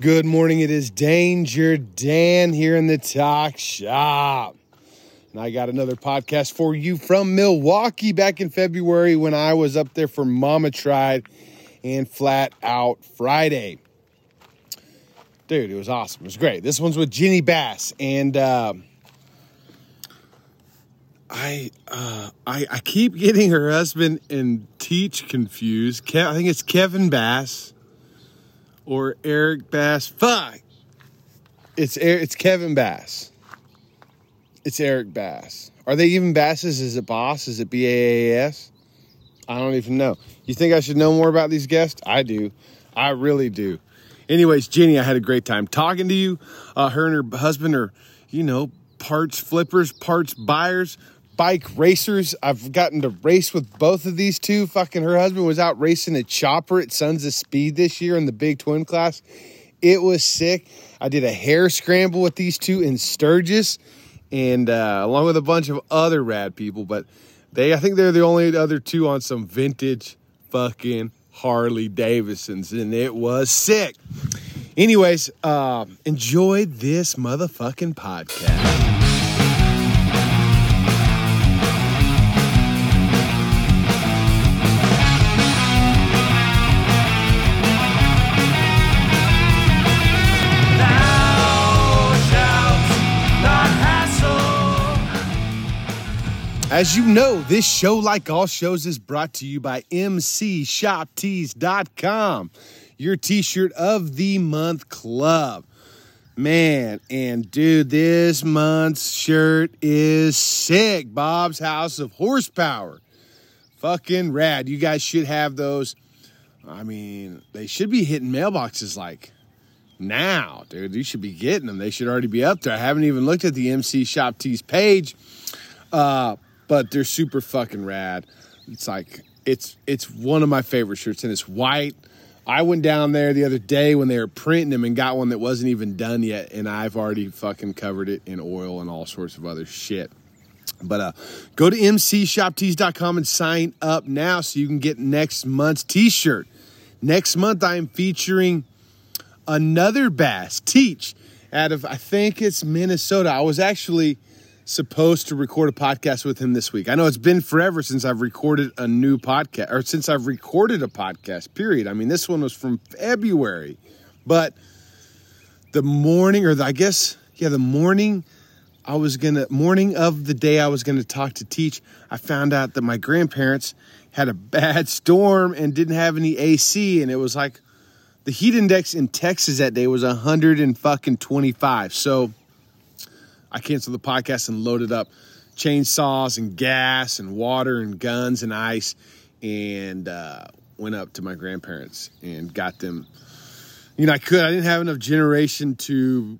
Good morning. It is Danger Dan here in the talk shop. And I got another podcast for you from Milwaukee back in February when I was up there for Mama Tried and Flat Out Friday. Dude, it was awesome. It was great. This one's with Jenny Bass. And uh, I, uh, I I keep getting her husband and Teach confused. I think it's Kevin Bass or Eric Bass. Fuck. It's it's Kevin Bass. It's Eric Bass. Are they even Basses? Is it Boss? Is it B A A S? I don't even know. You think I should know more about these guests? I do. I really do. Anyways, Jenny, I had a great time talking to you. Uh, her and her husband are, you know, parts flippers, parts buyers, bike racers. I've gotten to race with both of these two. Fucking her husband was out racing a chopper at Sons of Speed this year in the big twin class. It was sick. I did a hare scramble with these two in Sturgis and uh, along with a bunch of other rad people, but they, I think they're the only other two on some vintage fucking Harley Davidsons, and it was sick. Anyways, uh, enjoy this motherfucking podcast. As you know, this show, like all shows, is brought to you by MCShopTees.com, your t shirt of the month club. Man, and dude, this month's shirt is sick. Bob's House of Horsepower. Fucking rad. You guys should have those. I mean, they should be hitting mailboxes like now, dude. You should be getting them. They should already be up there. I haven't even looked at the MC Shop Tees page. Uh, but they're super fucking rad. It's like it's it's one of my favorite shirts, and it's white. I went down there the other day when they were printing them and got one that wasn't even done yet, and I've already fucking covered it in oil and all sorts of other shit. But uh, go to mcshoptees.com and sign up now so you can get next month's t-shirt. Next month I am featuring another bass, Teach, out of I think it's Minnesota. I was actually supposed to record a podcast with him this week. I know it's been forever since I've recorded a new podcast or since I've recorded a podcast, period. I mean, this one was from February, but the morning, or the, I guess, yeah, the morning I was gonna, morning of the day I was gonna talk to Teach, I found out that my grandparents had a bad storm and didn't have any AC, and it was like the heat index in Texas that day was 125. So, I canceled the podcast and loaded up chainsaws and gas and water and guns and ice and uh, went up to my grandparents and got them. You know, I could. I didn't have enough generation to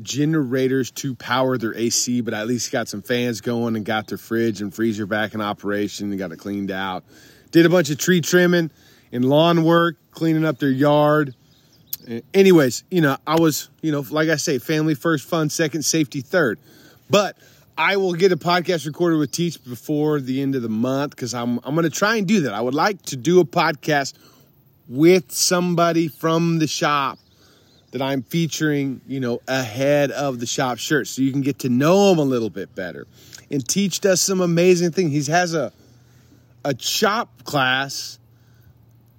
generators to power their AC, but I at least got some fans going and got their fridge and freezer back in operation and got it cleaned out. Did a bunch of tree trimming and lawn work, cleaning up their yard anyways, you know, I was, you know, like I say, family first, fun second, safety third. But I will get a podcast recorded with Teach before the end of the month because I'm I'm going to try and do that. I would like to do a podcast with somebody from the shop that I'm featuring, you know, ahead of the shop shirt, so you can get to know them a little bit better. And Teach does some amazing things. He has a a chop class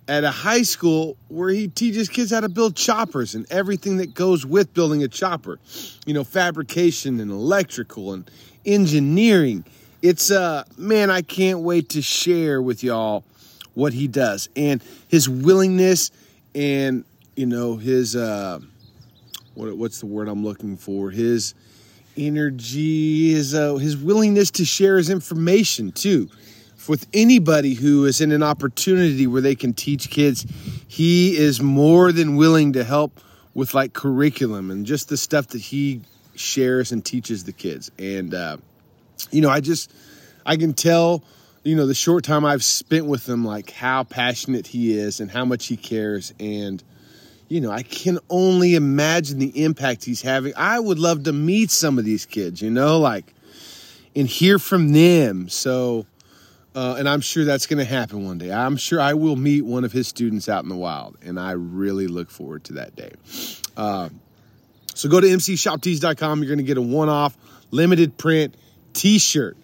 at a high school where he teaches kids how to build choppers and everything that goes with building a chopper. You know, fabrication and electrical and engineering. It's uh man, I can't wait to share with y'all what he does and his willingness and you know his uh what what's the word I'm looking for? His energy, his uh, his willingness to share his information too with anybody who is in an opportunity where they can teach kids, he is more than willing to help with like curriculum and just the stuff that he shares and teaches the kids. And, uh, you know, I just, I can tell, you know, the short time I've spent with him, like how passionate he is and how much he cares. And, you know, I can only imagine the impact he's having. I would love to meet some of these kids, you know, like, and hear from them. So, Uh, and I'm sure that's going to happen one day. I'm sure I will meet one of his students out in the wild, and I really look forward to that day. Uh, so go to mcshoptees.com. You're going to get a one off limited print t shirt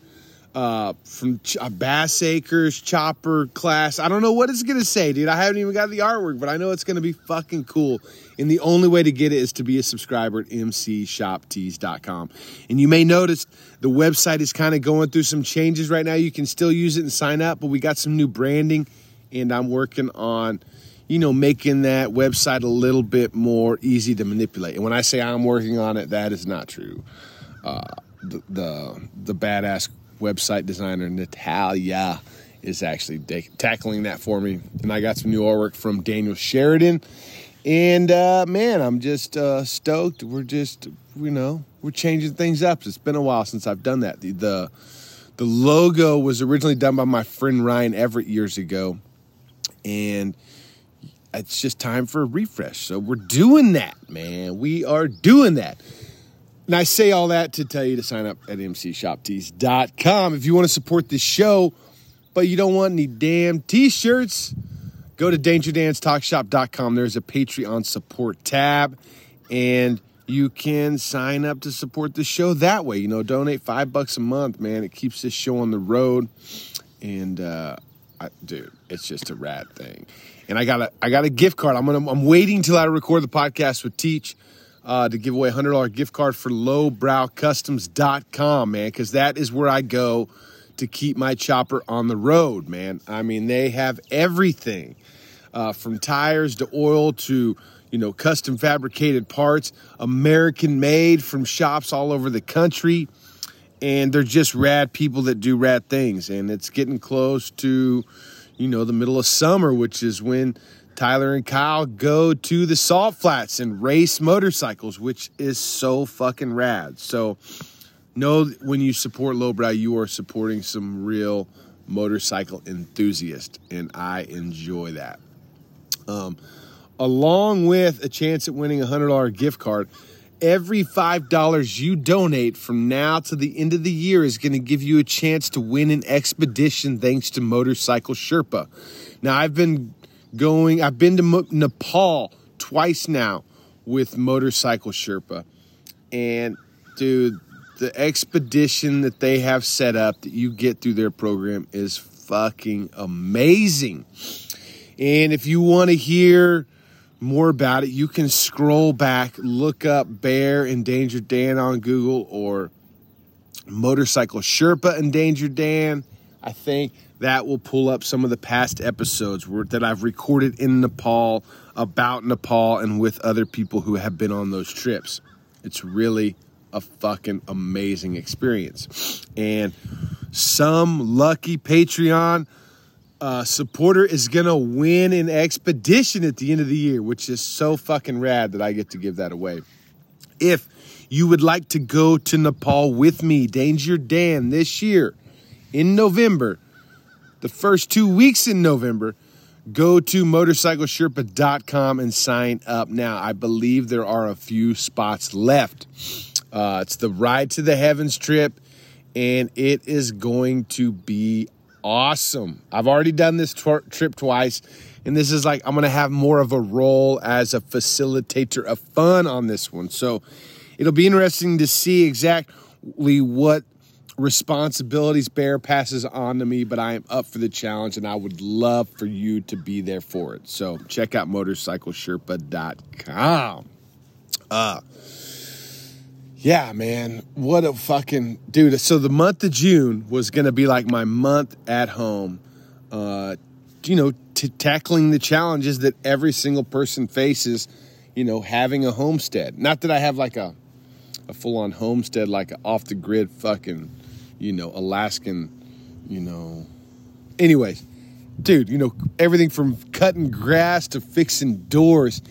uh, from Ch- uh, Bass Acres Chopper class. I don't know what it's gonna say, dude. I haven't even got the artwork, but I know it's gonna be fucking cool. And the only way to get it is to be a subscriber at mcshoptees.com. And you may notice the website is kind of going through some changes right now. You can still use it and sign up, but we got some new branding, and I'm working on you know, making that website a little bit more easy to manipulate. And when I say I'm working on it, that is not true. Uh, the, the the badass website designer Natalia is actually de- tackling that for me. And I got some new artwork from Daniel Sheridan. And uh, man, I'm just uh, stoked. We're just, you know, we're changing things up. It's been a while since I've done that. The, the, the logo was originally done by my friend Ryan Everett years ago. And it's just time for a refresh. So we're doing that, man. We are doing that. And I say all that to tell you to sign up at mcshoptees.com. If you want to support this show, but you don't want any damn t shirts, go to dangerdanstalkshop.com. There's a Patreon support tab, and you can sign up to support the show that way. You know, donate five bucks a month, man. It keeps this show on the road. And, uh, I, dude, it's just a rad thing. And I got a I got a gift card. I'm gonna I'm waiting till I record the podcast with Teach uh, to give away a $100 gift card for lowbrowcustoms.com, man, because that is where I go to keep my chopper on the road, man. I mean, they have everything uh, from tires to oil to you know custom fabricated parts, American made from shops all over the country, and they're just rad people that do rad things. And it's getting close to you know the middle of summer, which is when Tyler and Kyle go to the salt flats and race motorcycles, which is so fucking rad. So, know when you support Lowbrow, you are supporting some real motorcycle enthusiast, and I enjoy that. Um, along with a chance at winning a $100 gift card, every $5 you donate from now to the end of the year is going to give you a chance to win an expedition thanks to Motorcycle Sherpa. Now, I've been going. I've been to Nepal twice now with Motorcycle Sherpa. And dude, the expedition that they have set up that you get through their program is fucking amazing. And if you want to hear more about it, you can scroll back, look up Bear and Danger Dan on Google or Motorcycle Sherpa and Danger Dan. I think that will pull up some of the past episodes that I've recorded in Nepal about Nepal and with other people who have been on those trips. It's really a fucking amazing experience. And some lucky Patreon uh, supporter is to win an expedition at the end of the year, which is so fucking rad that I get to give that away. If you would like to go to Nepal with me, Danger Dan, this year in November, the first two weeks in November, go to motorcyclesherpa.com and sign up now. I believe there are a few spots left. Uh, it's the Ride to the Heavens trip, and it is going to be awesome. I've already done this trip twice, and this is like I'm going to have more of a role as a facilitator of fun on this one. So it'll be interesting to see exactly what responsibilities Bear passes on to me, but I am up for the challenge and I would love for you to be there for it. So check out motorcyclesherpa.com. Uh, yeah, man, what a fucking dude. So the month of June was going to be like my month at home, uh, you know, to tackling the challenges that every single person faces, you know, having a homestead. Not that I have like a, a full on homestead, like off the grid fucking you know, Alaskan, you know. Anyways, dude, you know, everything from cutting grass to fixing doors.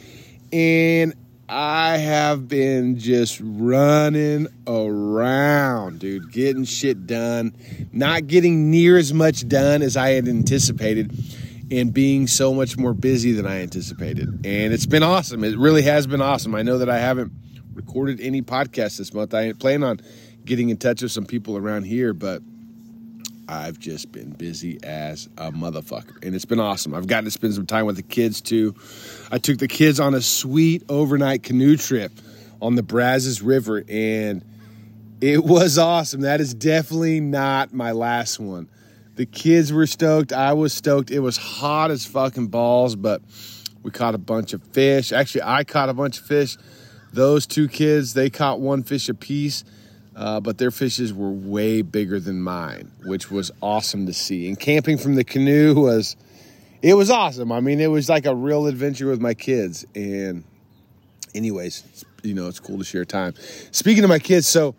And I have been just running around, dude, getting shit done, not getting near as much done as I had anticipated, and being so much more busy than I anticipated. And it's been awesome. It really has been awesome. I know that I haven't recorded any podcast this month. I ain't plan on getting in touch with some people around here, but I've just been busy as a motherfucker, and it's been awesome. I've gotten to spend some time with the kids too. I took the kids on a sweet overnight canoe trip on the Brazos River, and it was awesome. That is definitely not my last one. The kids were stoked. I was stoked. It was hot as fucking balls, but we caught a bunch of fish. Actually, I caught a bunch of fish. Those two kids, they caught one fish apiece, uh, but their fishes were way bigger than mine, which was awesome to see. And camping from the canoe was, it was awesome. I mean, it was like a real adventure with my kids. And, anyways, you know, it's cool to share time. Speaking of my kids, so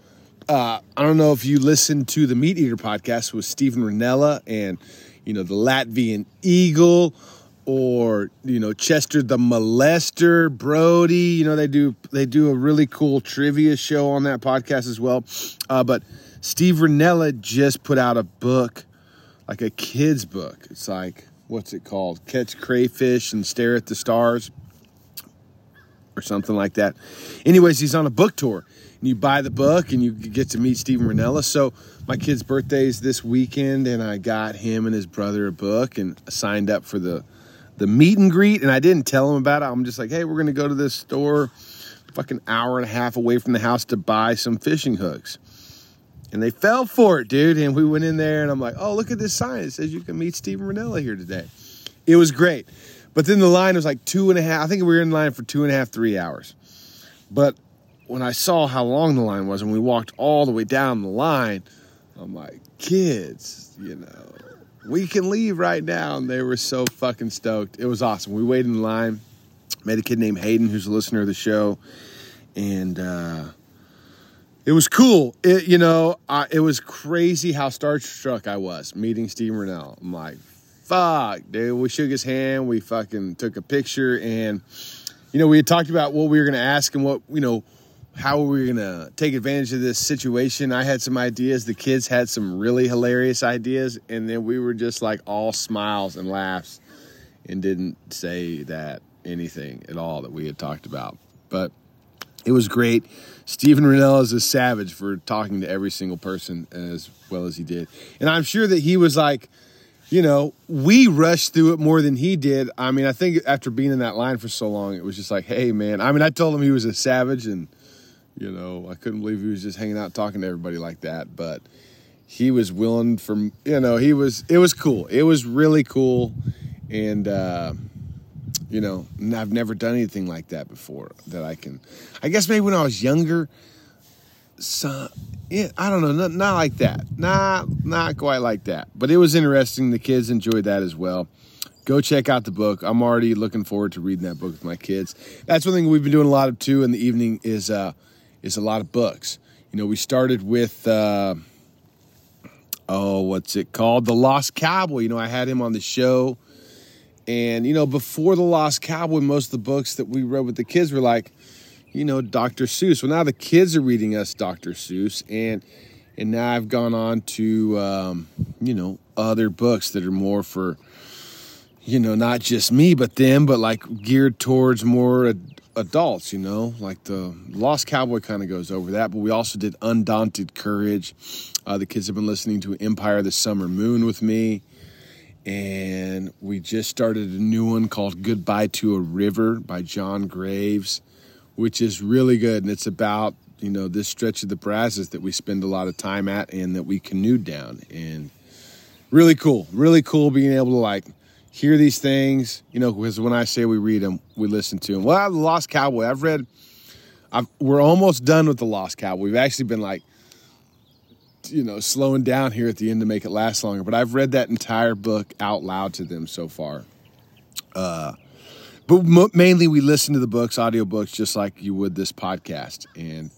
uh, I don't know if you listened to the Meat Eater podcast with Steven Rinella and, you know, the Latvian Eagle or you know Chester the molester, Brody. You know they do they do a really cool trivia show on that podcast as well. Uh, but Steve Rinella just put out a book, like a kid's book. It's like what's it called? Catch crayfish and stare at the stars, or something like that. Anyways, he's on a book tour. And you buy the book and you get to meet Steven Rinella. So my kid's birthday is this weekend, and I got him and his brother a book and signed up for the the meet and greet, and I didn't tell him about it. I'm just like, hey, we're gonna go to this store, fucking hour and a half away from the house to buy some fishing hooks. And they fell for it, dude. And we went in there, and I'm like, oh, look at this sign. It says you can meet Steven Rinella here today. It was great. But then the line was like two and a half. I think we were in line for two and a half, three hours. But when I saw how long the line was, and we walked all the way down the line, I'm like, kids, you know, we can leave right now. And they were so fucking stoked. It was awesome. We waited in line, met a kid named Hayden who's a listener of the show, and uh, it was cool. It, you know, I, it was crazy how starstruck I was meeting Steve Rinella. I'm like, fuck, dude. We shook his hand. We fucking took a picture, and you know, we had talked about what we were gonna ask and what you know how are we gonna take advantage of this situation. I had some ideas. The kids had some really hilarious ideas, and then we were just like all smiles and laughs, and didn't say that anything at all that we had talked about. But it was great. Steven Rinella is a savage for talking to every single person as well as he did, and I'm sure that he was like. You know, we rushed through it more than he did. I mean, I think after being in that line for so long, it was just like, hey, man. I mean, I told him he was a savage and you know, I couldn't believe he was just hanging out talking to everybody like that. But he was willing from you know he was it was cool. It was really cool, and uh, you know I've never done anything like that before. That I can, I guess maybe when I was younger. So, yeah, I don't know, not, not like that, not not quite like that. But it was interesting. The kids enjoyed that as well go check out the book. I'm already looking forward to reading that book with my kids. That's one thing we've been doing a lot of too in the evening is uh, is a lot of books. You know, we started with, uh, oh, what's it called? The Lost Cowboy. You know, I had him on the show. And, you know, before The Lost Cowboy, most of the books that we read with the kids were like, you know, Dr. Seuss. Well, now the kids are reading us Dr. Seuss. And, and now I've gone on to, um, you know, other books that are more for, you know, not just me, but them, but like geared towards more adults, you know, like the Lost Cowboy kind of goes over that, but we also did Undaunted Courage. Uh, the kids have been listening to Empire the Summer Moon with me. And we just started a new one called Goodbye to a River by John Graves, which is really good. And it's about, you know, this stretch of the Brazos that we spend a lot of time at and that we canoed down. And really cool, really cool being able to like hear these things, you know, because when I say we read them, we listen to them. Well, The Lost Cowboy, I've read, I've, we're almost done with The Lost Cowboy. We've actually been like, you know, slowing down here at the end to make it last longer, but I've read that entire book out loud to them so far. Uh, but mainly we listen to the books, audiobooks, just like you would this podcast. And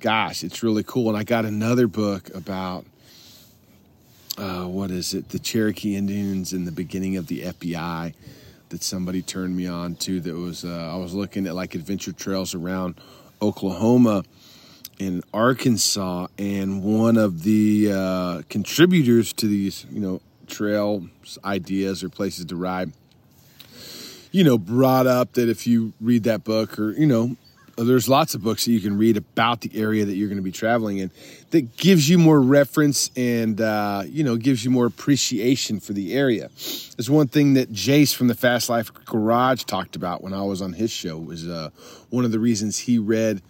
gosh, it's really cool. And I got another book about uh, what is it? The Cherokee Indians in the beginning of the FBI that somebody turned me on to. That was uh, I was looking at like adventure trails around Oklahoma and Arkansas, and one of the uh, contributors to these, you know, trail ideas or places to ride, you know, brought up that if you read that book or you know there's lots of books that you can read about the area that you're going to be traveling in that gives you more reference and uh, you know gives you more appreciation for the area. There's one thing that Jace from the Fast Life Garage talked about when I was on his show was uh, one of the reasons he read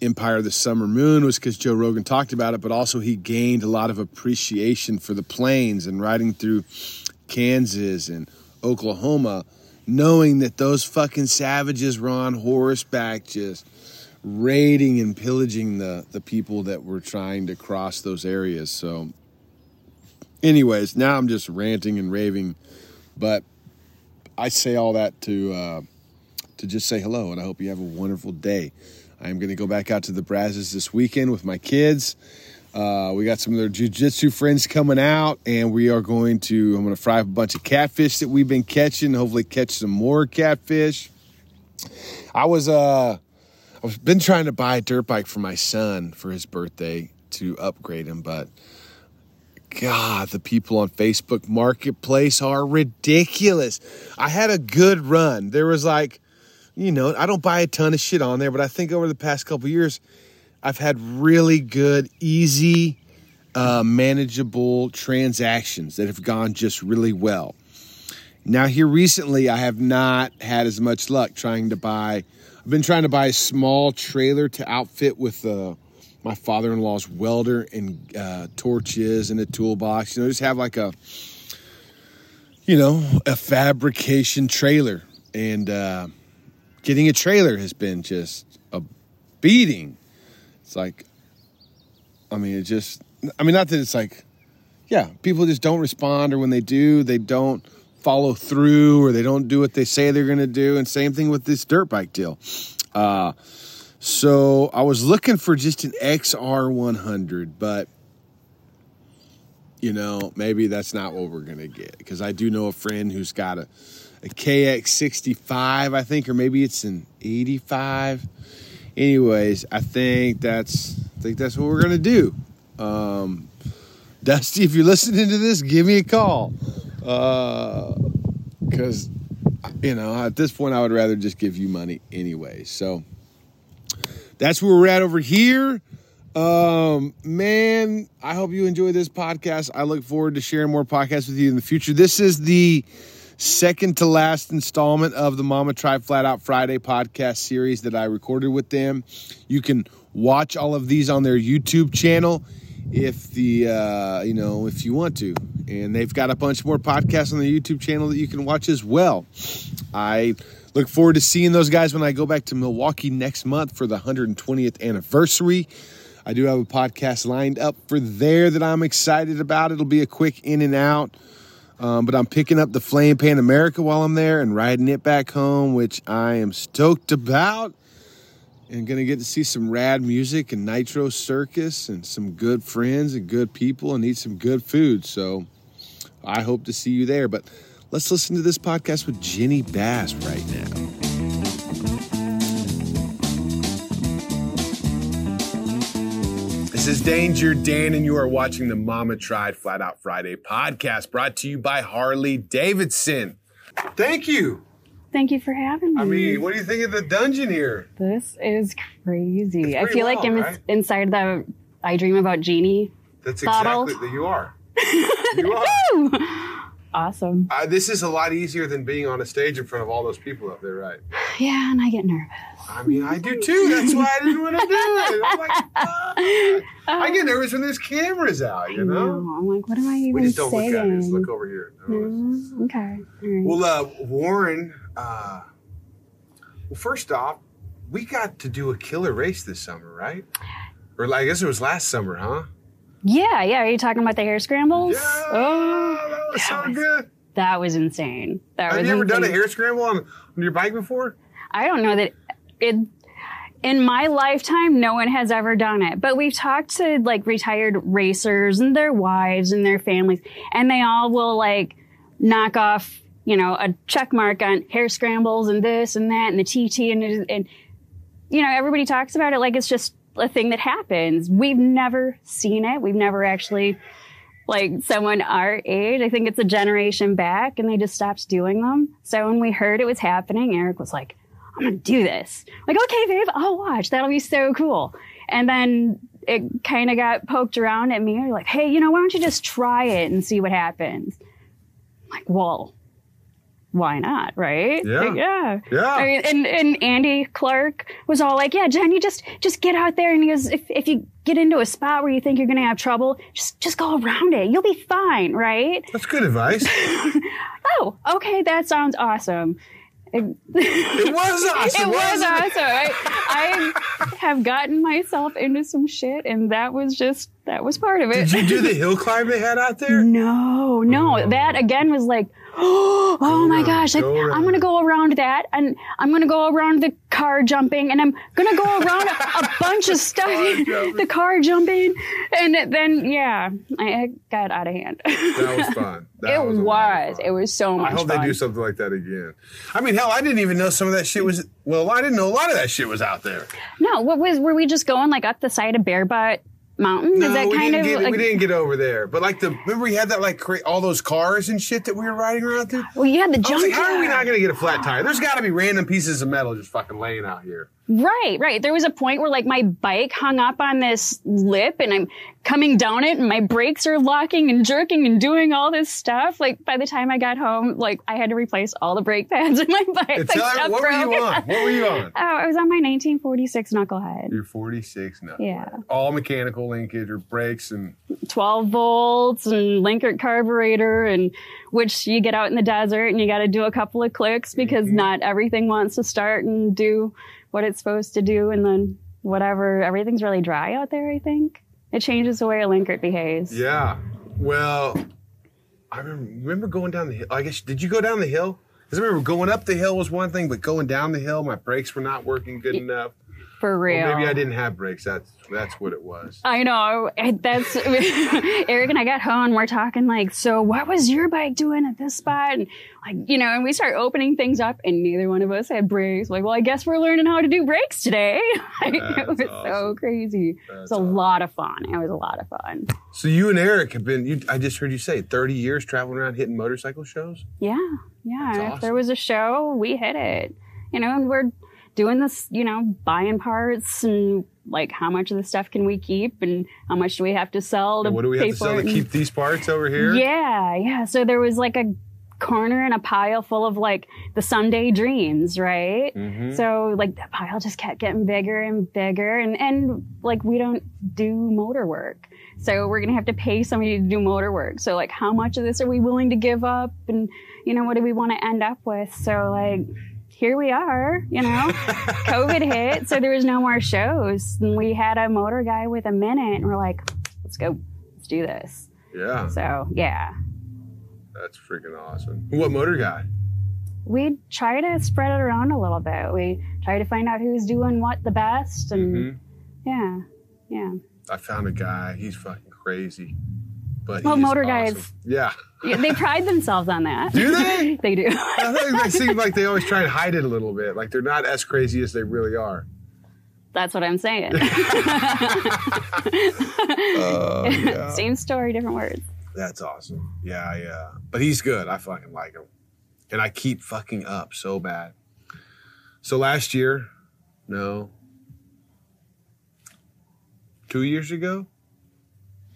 Empire of the Summer Moon was because Joe Rogan talked about it, but also he gained a lot of appreciation for the plains and riding through Kansas and Oklahoma knowing that those fucking savages were on horseback just raiding and pillaging the, the people that were trying to cross those areas. So, anyways, now I'm just ranting and raving, but I say all that to uh, to just say hello, and I hope you have a wonderful day. I am going to go back out to the Brazos this weekend with my kids. Uh, we got some of their jujitsu friends coming out, and we are going to. I'm going to fry a bunch of catfish that we've been catching. Hopefully, catch some more catfish. I was uh, I've been trying to buy a dirt bike for my son for his birthday to upgrade him, but God, the people on Facebook Marketplace are ridiculous. I had a good run. There was like, you know, I don't buy a ton of shit on there, but I think over the past couple years I've had really good, easy, uh, manageable transactions that have gone just really well. Now, here recently, I have not had as much luck trying to buy. I've been trying to buy a small trailer to outfit with uh, my father in law's welder and uh, torches and a toolbox. You know, just have like a, you know, a fabrication trailer. And uh, getting a trailer has been just a beating. It's like, I mean, it just, I mean, not that it's like, yeah, people just don't respond, or when they do, they don't follow through, or they don't do what they say they're going to do. And same thing with this dirt bike deal. Uh, so I was looking for just an XR 100, but you know, maybe that's not what we're going to get because I do know a friend who's got a, a KX65, I think, or maybe it's an 85 anyways, I think that's I think that's what we're gonna do. Um, Dusty, if you're listening to this, give me a call. Because, uh, you know, at this point, I would rather just give you money anyway. So that's where we're at over here. Um, man, I hope you enjoy this podcast. I look forward to sharing more podcasts with you in the future. This is the second to last installment of the Mama Tried Flat Out Friday podcast series that I recorded with them. You can watch all of these on their YouTube channel if the uh, you know if you want to, and they've got a bunch more podcasts on the YouTube channel that you can watch as well. I look forward to seeing those guys when I go back to Milwaukee next month for the 120th anniversary. I do have a podcast lined up for there that I'm excited about. It'll be a quick in and out. Um, but I'm picking up the Flame Pan America while I'm there and riding it back home, which I am stoked about. And gonna get to see some rad music and Nitro Circus and some good friends and good people and eat some good food. So I hope to see you there. But let's listen to this podcast with Jenny Bass right now. Is Danger Dan, and you are watching the Mama Tried Flat Out Friday podcast brought to you by Harley Davidson. Thank you. Thank you for having me. I mean, what do you think of the dungeon here? This is crazy. I feel long, like I'm right? inside the I Dream About Jeannie. That's exactly that you are. you are. awesome. Uh, this is a lot easier than being on a stage in front of all those people up there, right? Yeah, and I get nervous. I mean, I do too. That's why I didn't want to do it. I'm like, ah. I get nervous when there's cameras out, you know? know? I'm like, what am I even we just don't saying? look at it. Just look over here. No, okay. Right. Well, uh, Warren, uh, well, first off, we got to do a killer race this summer, right? Or I guess it was last summer, huh? Yeah, yeah. Are you talking about the hare scrambles? Yeah, oh, that was that so was, good. That was insane. That Have was you ever insane. done a hare scramble on, on your bike before? I don't know that it. In my lifetime, no one has ever done it. But we've talked to like retired racers and their wives and their families, and they all will like knock off, you know, a check mark on hare scrambles and this and that and the TT and and you know everybody talks about it like it's just a thing that happens. We've never seen it. We've never actually, like someone our age, I think it's a generation back and they just stopped doing them. So when we heard it was happening, Eric was like, I'm gonna do this. Like, okay, babe, I'll watch. That'll be so cool. And then it kind of got poked around at me. Like, hey, you know, why don't you just try it and see what happens? I'm like, well, why not, right? Yeah. Like, yeah. Yeah. I mean, and, and Andy Clark was all like, yeah, Jen, you just, just get out there. And he goes, if, if you get into a spot where you think you're going to have trouble, just, just go around it. You'll be fine, right? That's good advice. Oh, okay. That sounds awesome. It, It was awesome. it was it? awesome. I, I have gotten myself into some shit, and that was just that was part of it. Did you do the hill climb they had out there? No, no, that again was like, oh my gosh, like, go. I'm gonna go around that, and I'm gonna go around the car jumping, and I'm gonna go around a, a bunch of stuff, the car jumping, and then yeah, I, got out of hand. That was fun. That it was, lot fun. it was so much I hope fun. they do something like that again. I mean, hell, I didn't even know some of that shit was. Well, I didn't know a lot of that shit was out there. No, what was were we just going like up the side of Bear Butte Mountain? No, Is that we kind didn't of get like, we didn't get over there. But like the remember we had that like cra- all those cars and shit that we were riding around through. well, you had the jump. like, how are we not gonna get a flat tire? There's got to be random pieces of metal just fucking laying out here. Right, right. There was a point where like my bike hung up on this lip and I'm coming down it and my brakes are locking and jerking and doing all this stuff. Like by the time I got home, like I had to replace all the brake pads in my bike. And Like, everyone, what were you on? What were you on? Oh, I was on my 1946 knucklehead. You're 46 now. Yeah. All mechanical linkage or brakes and 12 volts and Linkert carburetor and which you get out in the desert and you got to do a couple of clicks because Mm-hmm. not everything wants to start and do what it's supposed to do and then whatever everything's really dry out there I think it changes the way a Linkert behaves yeah. Well, I remember, remember going down the hill. I guess did you go down the hill? Because I remember going up the hill was one thing, but going down the hill, my brakes were not working good enough. for real Or maybe I didn't have brakes. That's that's what it was. I know. That's Eric and I got home. and We're talking like, so what was your bike doing at this spot? And you know, and we start opening things up, and neither one of us had brakes. Like, well, I guess we're learning how to do brakes today. Like, it That's was so awesome. crazy. it was a awesome. lot of fun. It was a lot of fun. So you and Eric have been. You, I just heard you say 30 years traveling around hitting motorcycle shows. Yeah, yeah. That's If there was a show, we hit it. You know, and we're doing this. You know, buying parts and like how much of the stuff can we keep and how much do we have to sell to And what do we have to sell to keep these parts over here? Yeah, yeah. So there was like a corner in a pile full of like the Sunday dreams, right? Mhm. So like the pile just kept getting bigger and bigger and and like we don't do motor work. So we're going to have to pay somebody to do motor work. So like how much of this are we willing to give up and you know what do we want to end up with? So like here we are, you know. COVID hit, so there was no more shows. And we had a motor guy with a minute and we're like, let's go. Let's do this. Yeah, So, yeah. That's freaking awesome. What motor guy? we try to spread it around a little bit. We try to find out who's doing what the best, and Mhm. yeah, yeah. I found a guy. He's fucking crazy. But Well, motor awesome. guys- Yeah. They pride themselves on that. Do they? they do. I think they seem like they always try and hide it a little bit. Like they're not as crazy as they really are. That's what I'm saying. Uh, yeah. Same story, different words. That's awesome. Yeah, yeah. But he's good. I fucking like him. And I keep fucking up so bad. So last year, no, two years ago,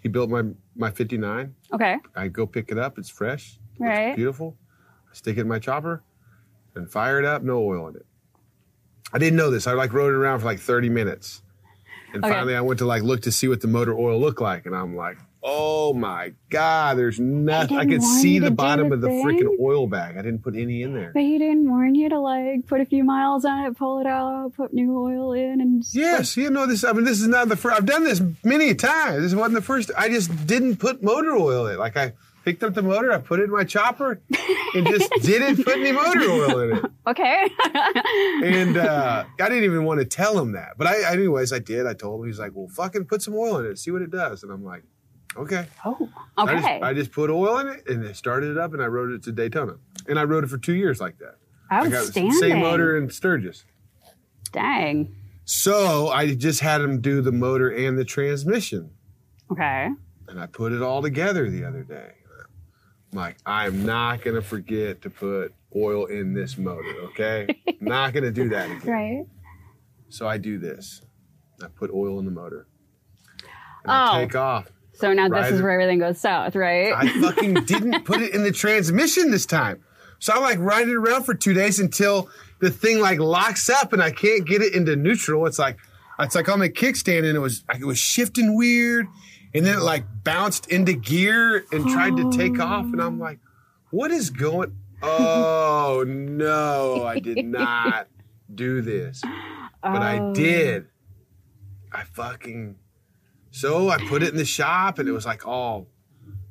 he built my my 59. Okay, I go pick it up. It's fresh. right. beautiful. I stick it in my chopper and fire it up, no oil in it. I didn't know this. I like rode it around for like 30 minutes. And Okay. finally I went to like look to see what the motor oil looked like. And I'm like, oh my God, there's nothing. I could see the bottom the of the freaking oil bag. I didn't put any in there. But he didn't warn you to like put a few miles on it, pull it out, put new oil in, and Yes, you know this. I mean, this is not the first. I've done this many times. This wasn't the first. I just didn't put motor oil in. it. Like I picked up the motor, I put it in my chopper, and just didn't put any motor oil in it. okay. And uh, I didn't even want to tell him that. But I, anyways, I did. I told him. He's like, well, fucking put some oil in it, see what it does. And I'm like, okay. oh, I just, okay. I just put oil in it and I started it up and I rode it to Daytona. And I rode it for two years like that. Outstanding. same motor in Sturgis. Dang. So I just had him do the motor and the transmission. Okay. And I put it all together the other day. I'm like, I'm not going to forget to put oil in this motor, okay? Not gonna do that again. Right. So I do this. I put oil in the motor. And Oh. I take off. So now Right. this is where everything goes south, right? I fucking didn't put it in the transmission this time. So I'm like riding it around for two days until the thing like locks up and I can't get it into neutral. It's like it's like on the kickstand and it was like it was shifting weird, and then it like bounced into gear and tried to take off, and I'm like, what is going? Oh no, I did not do this, but I Oh. did. I fucking. So I put it in the shop and it was like all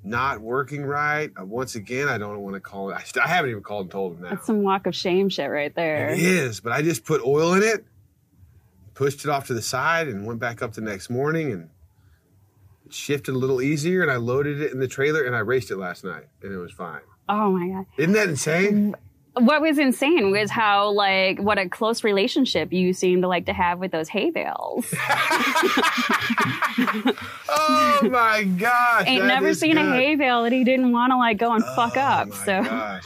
not working right. Uh, Once again, I don't want to call it. I, I haven't even called and told him that. That's some walk of shame shit right there. It is, but I just put oil in it, pushed it off to the side, and went back up the next morning and it shifted a little easier. And I loaded it in the trailer and I raced it last night, and it was fine. Oh my god. Isn't that insane? What was insane was how like what a close relationship you seem to like to have with those hay bales. oh my gosh! Ain't never seen a hay bale that he didn't want to like go and fuck Oh up. my So gosh.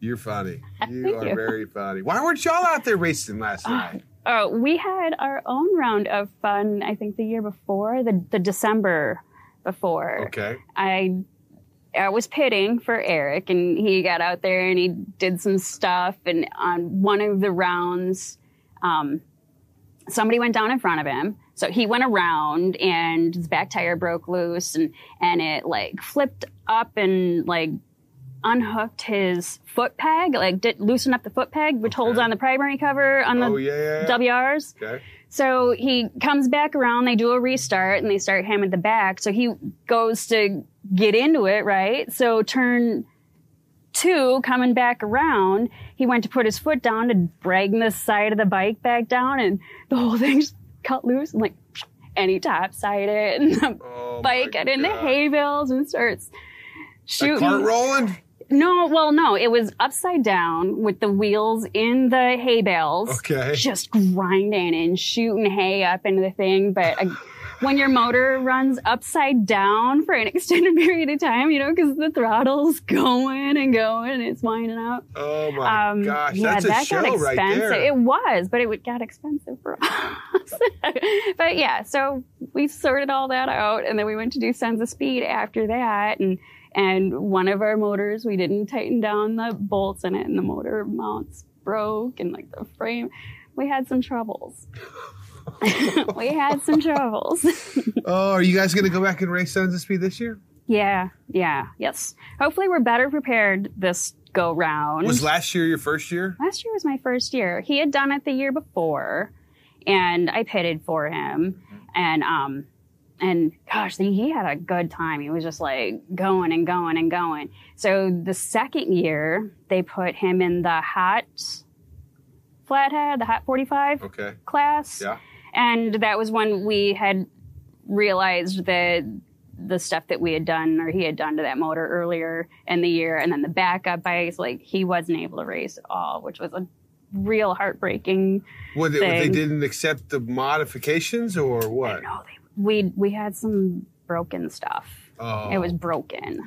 You're funny. You are you. very funny. Why weren't y'all out there racing last uh, night? oh, we had our own round of fun. I think the year before, the the December before. Okay. I I was pitting for Eric, and he got out there and he did some stuff. And on one of the rounds, um, somebody went down in front of him. So he went around, and his back tire broke loose, and and it like flipped up and like unhooked his foot peg, like did loosen up the foot peg, which holds Okay. on the primary cover on the Oh yeah, yeah, yeah. WRs. Okay. So he comes back around, they do a restart and they start him at the back. So he goes to get into it, right? So turn two, coming back around, he went to put his foot down to drag the side of the bike back down and the whole thing's cut loose and like, and he it and the Oh, bike got into hay bales and starts shooting. cart rolling? No, well, no, it was upside down with the wheels in the hay bales. Okay. Just grinding and shooting hay up into the thing. But uh, when your motor runs upside down for an extended period of time, you know, because the throttle's going and going and it's winding up. Oh my Um, gosh, yeah, that's a that show got right expensive. there. It was, but it would- got expensive for us. but yeah, so we sorted all that out, and then we went to do Sons of Speed after that, and and one of our motors we didn't tighten down the bolts in it, and the motor mounts broke, and like the frame. We had some troubles. we had some troubles. oh, are you guys going to go back and race Sons of Speed this year? yeah, yeah, yes. Hopefully, we're better prepared this go round. Was last year your first year? Last year was my first year. He had done it the year before, and I pitted for him. And um, and gosh, he had a good time. He was just like going and going and going. So the second year, they put him in the hot flathead, the hot forty five Okay. class. Yeah. And that was when we had realized that the stuff that we had done or he had done to that motor earlier in the year and then the backup bikes, like he wasn't able to race at all, which was a real heartbreaking. What they, they didn't accept the modifications or what? No, they, we we had some broken stuff. Oh. It was oh. broken.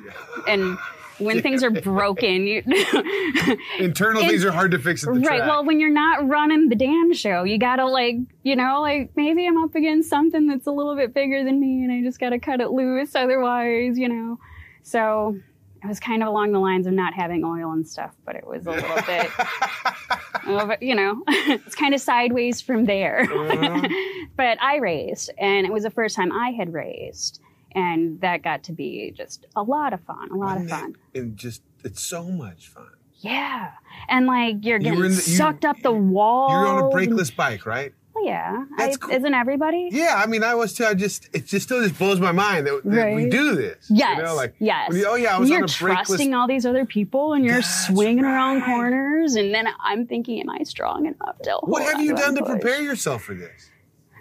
And when things are broken, you Internal in- things are hard to fix at the Right. track. Well, when you're not running the damn show, you gotta like, you know, like maybe I'm up against something that's a little bit bigger than me and I just gotta cut it loose. Otherwise, you know. So it was kind of along the lines of not having oil and stuff, but it was a little bit, you know, it's kind of sideways from there. Uh-huh. but I raced and it was the first time I had raced. And that got to be just a lot of fun, a lot of Wasn't it- fun. And just, it's so much fun. Yeah. And like you're You getting in the- you- sucked up the wall. You're on a brakeless bike, right? Well, yeah. I, cool. Isn't everybody? Yeah, I mean, I was too. I just, it just still just blows my mind that, that we do this. Yes. You know, like, yes. oh yeah, I was you're on a trusting all these other people and you're That's swinging around corners. And then I'm thinking, am I strong enough to What have you done to push? prepare yourself for this?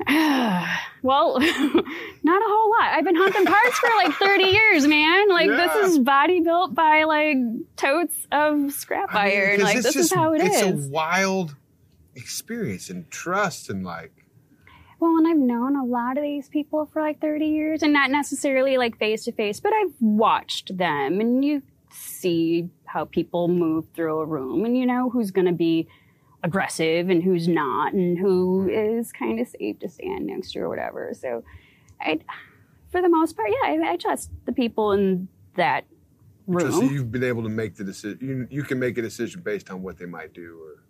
Well, not a whole lot. I've been hunting parts for like 30 years, man. Like Yeah. this is body built by like totes of scrap I mean, iron. Like this just- is how it it's is. a wild experience and trust and like, Well, and I've known a lot of these people for like 30 years and not necessarily like face to face, but I've watched them and you see how people move through a room and you know who's going to be aggressive and who's not and who mm-hmm. is kind of safe to stand next to or whatever. So I, for the most part, yeah, I, I trust the people in that room. So you've been able to make the decision. You, you can make a decision based on what they might do, or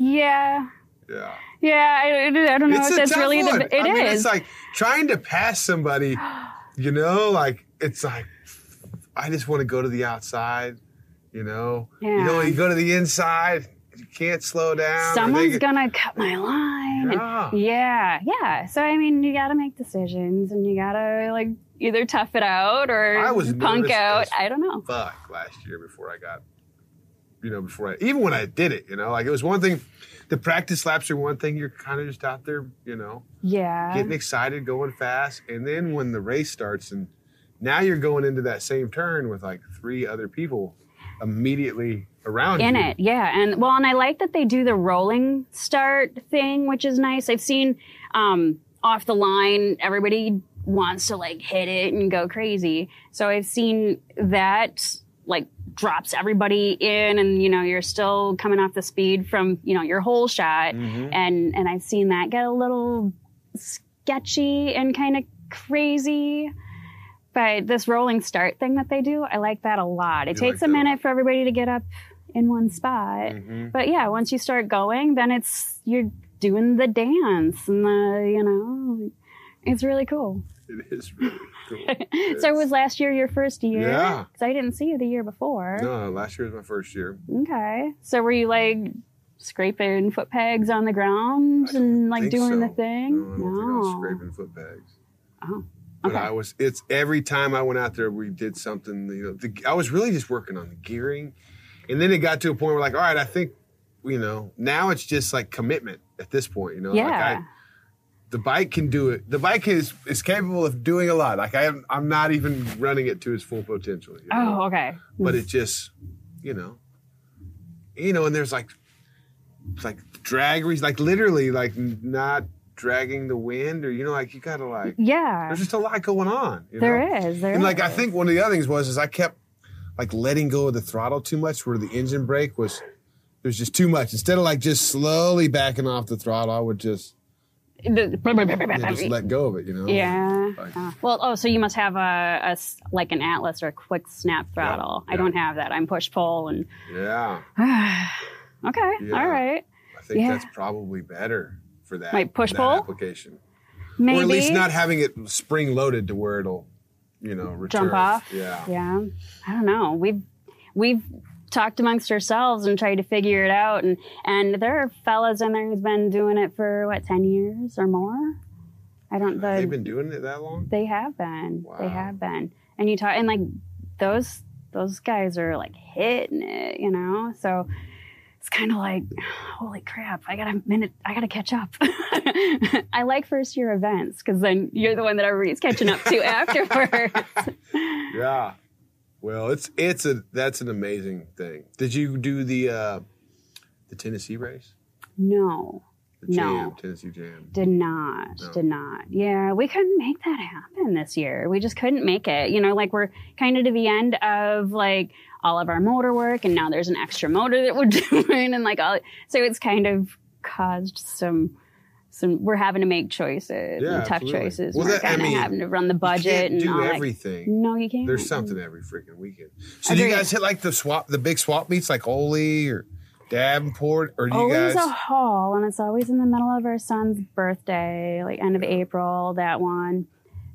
yeah, yeah. yeah. I, I don't know It's if that's really one. the. It I mean. It's like trying to pass somebody. You know, like it's like I just want to go to the outside. You know, Yeah. you know, Yeah. you go to the inside. You can't slow down. Someone's get- gonna cut my line. Yeah. And yeah, yeah. So I mean, you gotta make decisions, and you gotta like either tough it out or I was punk out. I don't know. fuck last year before I got, you know, before I, even when I did it, you know, like it was one thing, the practice laps are one thing, you're kind of just out there, you know, Yeah. getting excited, going fast. And then when the race starts and now you're going into that same turn with like three other people immediately around in you. it yeah and well and i like that they do the rolling start thing which is nice i've seen um off the line everybody wants to like hit it and go crazy so i've seen that like drops everybody in and you know you're still coming off the speed from you know your whole shot. And and i've seen that get a little sketchy and kind of crazy. But this rolling start thing that they do i like that a lot. It You takes that a minute for everybody to get up in one spot. Mhm. but yeah once you start going then it's you're doing the dance and the you know it's really cool. It is really cool. so was last year your first year Yeah. 'Cause i didn't see you the year before No, last year was my first year. okay so were you like scraping foot pegs on the ground and like doing so. the thing No, I think I was scraping foot pegs. Oh, But okay. I was. It's every time I went out there, we did something. You know, the, I was really just working on the gearing, and then it got to a point where, like, all right, I think, you know, now it's just like commitment at this point. You know, like Yeah. I, the bike can do it. The bike is is capable of doing a lot. Like I am, I'm not even running it to its full potential. you know? oh okay but it just, you know, you know, and there's like, it's like drag, re- like literally, like not dragging the wind, or you know, like you gotta like. yeah There's just a lot going on. You There is, there and like I think one of the other things was is I kept like letting go of the throttle too much, where the engine brake was. There's just too much. Instead of like just slowly backing off the throttle, I would just, yeah, just let go of it. You know. Yeah. Like- Uh, well, oh, so you must have a like an Atlas or a quick snap throttle. I yeah. don't have that. I'm push pull and Yeah. okay, Yeah. all right, I think Yeah. that's probably better for that. Like push pull? application. maybe Or at least not having it spring loaded to where it'll, you know, return. jump off. Yeah. yeah. I don't know. We've we've talked amongst ourselves and tried to figure it out, and and there are fellas in there who's been doing it for what ten years or more. I don't. The, They've been doing it that long. They have been. They have been. And you talk and like those those guys are like hitting it, you know? So it's kind of like, holy crap, I got a minute, I got to catch up. I like first year events because then you're the one that everybody's catching up to afterwards. Yeah. Well, it's it's a that's an amazing thing. Did you do the uh the Tennessee race? No, The Jam, No. Tennessee Jam. did not, No. did not. Yeah, we couldn't make that happen this year. We just couldn't make it. You know, like we're kind of to the end of like all of our motor work, and now there's an extra motor that we're doing, and like all. So it's kind of caused some. Some we're having to make choices Yeah, and tough absolutely. choices. Well, we're that- I kind of mean, having to run the You budget can't and do all everything. No, you can't. There's something every freaking weekend. So do you guys hit like the swap the big swap meets like Oley or Davenport or do you always guys a haul, and it's always in the middle of our son's birthday, like end of April. That one.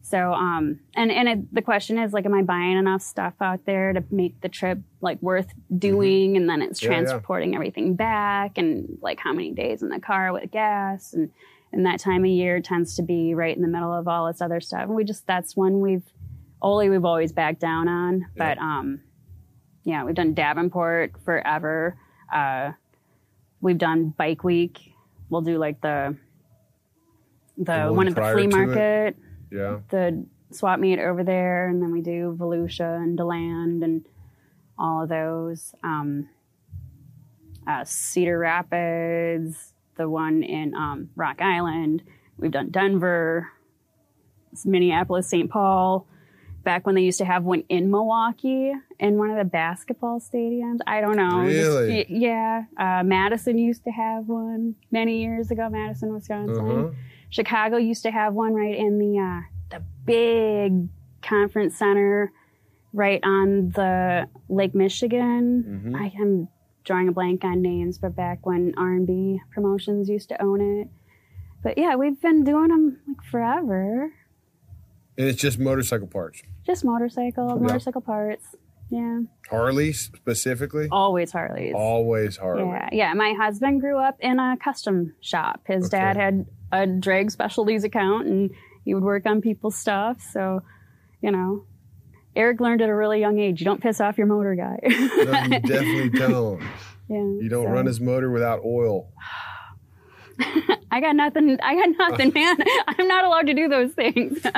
So, um, and and it, the question is like, am I buying enough stuff out there to make the trip like worth doing? And then it's Mm-hmm. Yeah, yeah. transporting everything back, and like how many days in the car with gas, and and that time of year tends to be right in the middle of all this other stuff. And we just that's one we've only we've always backed down on, but um, yeah, we've done Davenport forever. Uh, we've done bike week. We'll do like the the, The one one at the flea market. it? Yeah. the swap meet over there, and then we do Volusia and Deland and all of those. Um, uh, Cedar Rapids, the one in um, Rock Island. We've done Denver, Minneapolis, St. Paul. Back when they used to have one in Milwaukee in one of the basketball stadiums. I don't know. Really? y- yeah. Uh, Madison used to have one many years ago, Madison, Wisconsin. Uh-huh. Chicago used to have one right in the uh, the big conference center right on the Lake Michigan. Mhm. I am drawing a blank on names, but back when R&B Promotions used to own it. But yeah, we've been doing them like forever. And it's just motorcycle parts. Just motorcycle, motorcycle parts. Yeah, Harley specifically. always Harleys. Always Harley. Yeah, yeah. My husband grew up in a custom shop. His Okay. dad had a drag specialties account, and he would work on people's stuff. So, you know, Eric learned at a really young age. You don't piss off your motor guy. No, you definitely don't. yeah, You don't so- run his motor without oil. I got nothing. I got nothing, man. I'm not allowed to do those things.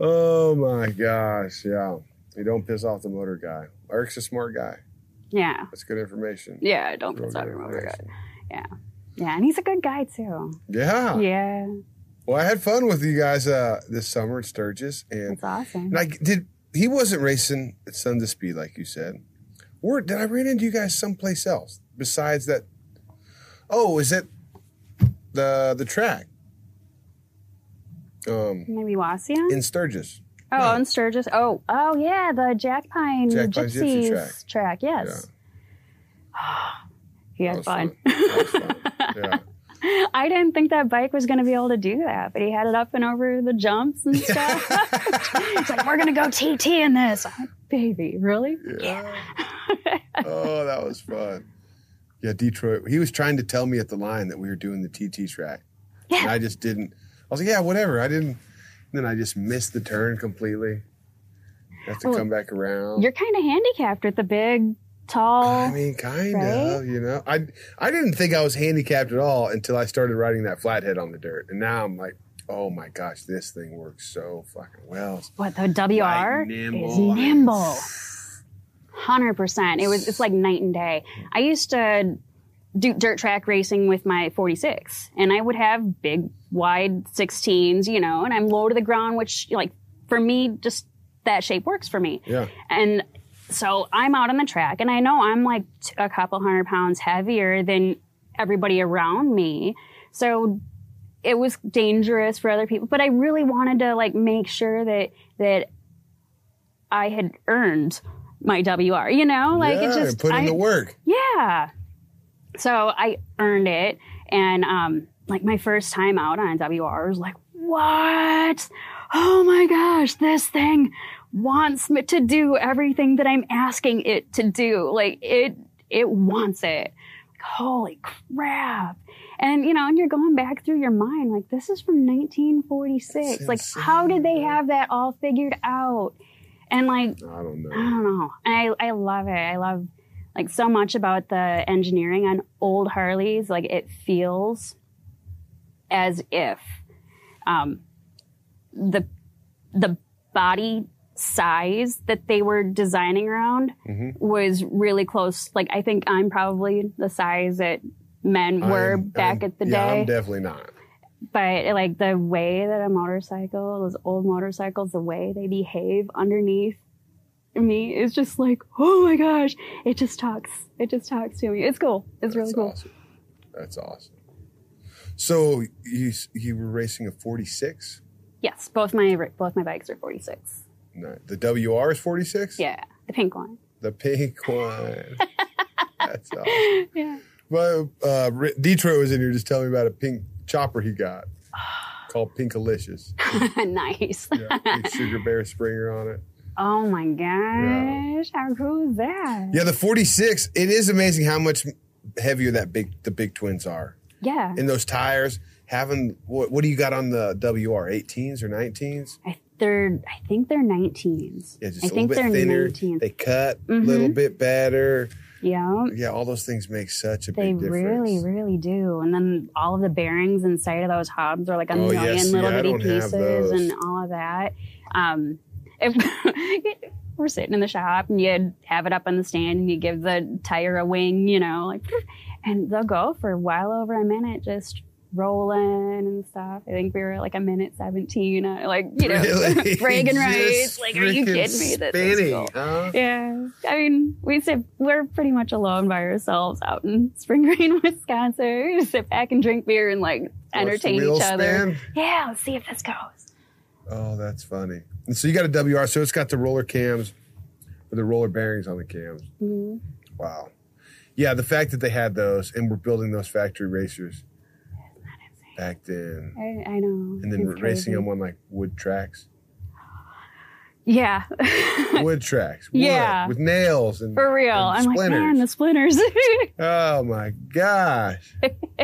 Oh my gosh, yeah. You don't piss off the motor guy. Eric's a smart guy. yeah, That's good information. yeah. Don't Real piss off your motor guy. Yeah, yeah, and he's a good guy too. Yeah. Yeah, Well, I had fun with you guys uh, this summer at Sturgis, and that's awesome. like, did he wasn't racing at Sons of Speed like you said? or did I run into you guys someplace else besides that? Oh, is it the the track? Um, Maybe Wasia. in Sturgis. Oh, No. in Sturgis. Oh, oh yeah, the Jack Pine Jack Gypsy Gypsies track. track. Yes. he That had fun. That was fun. Yeah. I didn't think that bike was going to be able to do that, but he had it up and over the jumps and stuff. He's like, "We're going to go TT in this." Like, Baby, really? Yeah. oh, that was fun. Yeah, Detroit. He was trying to tell me at the line that we were doing the TT track. And Yeah. I just didn't. I was like, yeah, whatever. I didn't. Then I just missed the turn completely. Have to Well, come back around. You're kind of handicapped with the big, tall. I mean, kind right? of, you know. I I didn't think I was handicapped at all until I started riding that flathead on the dirt, and now I'm like, oh my gosh, this thing works so fucking well. what the WR Like nimble. is nimble. Hundred percent. It was. It's like night and day. I used to do dirt track racing with my 46, and I would have big, wide 16s, you know, and I'm low to the ground, which like for me, just that shape works for me. Yeah, And so I'm out on the track, and I know I'm like t- a couple hundred pounds heavier than everybody around me. So it was dangerous for other people, but I really wanted to like make sure that that I had earned my WR. You know, like yeah, it just put in I, the work. yeah. So I earned it. And um, like my first time out on WR was like, what? Oh my gosh, this thing wants me to do everything that I'm asking it to do. Like it it wants it. Holy crap. And you know, and you're going back through your mind like this is from 1946. That's Like how did they insane. have that all figured out? And like I don't know. I don't know. I I love it. I love like so much about the engineering on old Harleys. Like it feels as if um, the the body size that they were designing around Mhm. was really close. Like I think I'm probably the size that men were I'm- back I'm- at the yeah, day I'm definitely not. But like the way that a motorcycle, those old motorcycles, the way they behave underneath me is just like, oh my gosh, it just talks. It just talks to me. It's cool. It's really cool. Awesome. That's awesome. So you you were racing a 46? Yes, both my both my bikes are 46. No, the WR is 46. Yeah, the pink one. The pink one. That's awesome. Yeah. Well, uh, Detroit was in here just telling me about a pink chopper he got called Pinkalicious. nice. Yeah, big sugar bear springer on it. Oh my gosh, how cool is that? Yeah, the 46. It is amazing how much heavier that big the big twins are. Yeah. In those tires, having what, what do you got on the WR? 18s or 19s? I, they're. I think they're 19s. Yeah, just I a think little bit they're thinner. 19s. They cut a Mhm. little bit better. Yeah. Yeah, all those things make such a They big difference. really, really do. And then all of the bearings inside of those hubs are like a Oh, million yes. little Yeah, bitty pieces and all of that. Um, if we're sitting in the shop and you'd have it up on the stand and you give the tire a wing, you know, like, and they'll go for well over a minute just rolling and stuff. I think we were like a minute 17, uh, like, you know, Really? bragging rights. Like, are you kidding me? Spinning, cool. huh? Yeah. I mean, we sit, we're pretty much alone by ourselves out in Spring Green, Wisconsin. We just sit back and drink beer and like entertain each other. spin? Yeah, let's see if this goes. Oh, that's funny. And so you got a WR, so it's got the roller cams or the roller bearings on the cams. Mm-hmm. Wow. Yeah, the fact that they had those and were building those factory racers back then, I, I know. and then racing on like wood tracks, Yeah. wood tracks, wood, Yeah. with nails and For real. and I'm like, splinters. man, the splinters. Oh my gosh.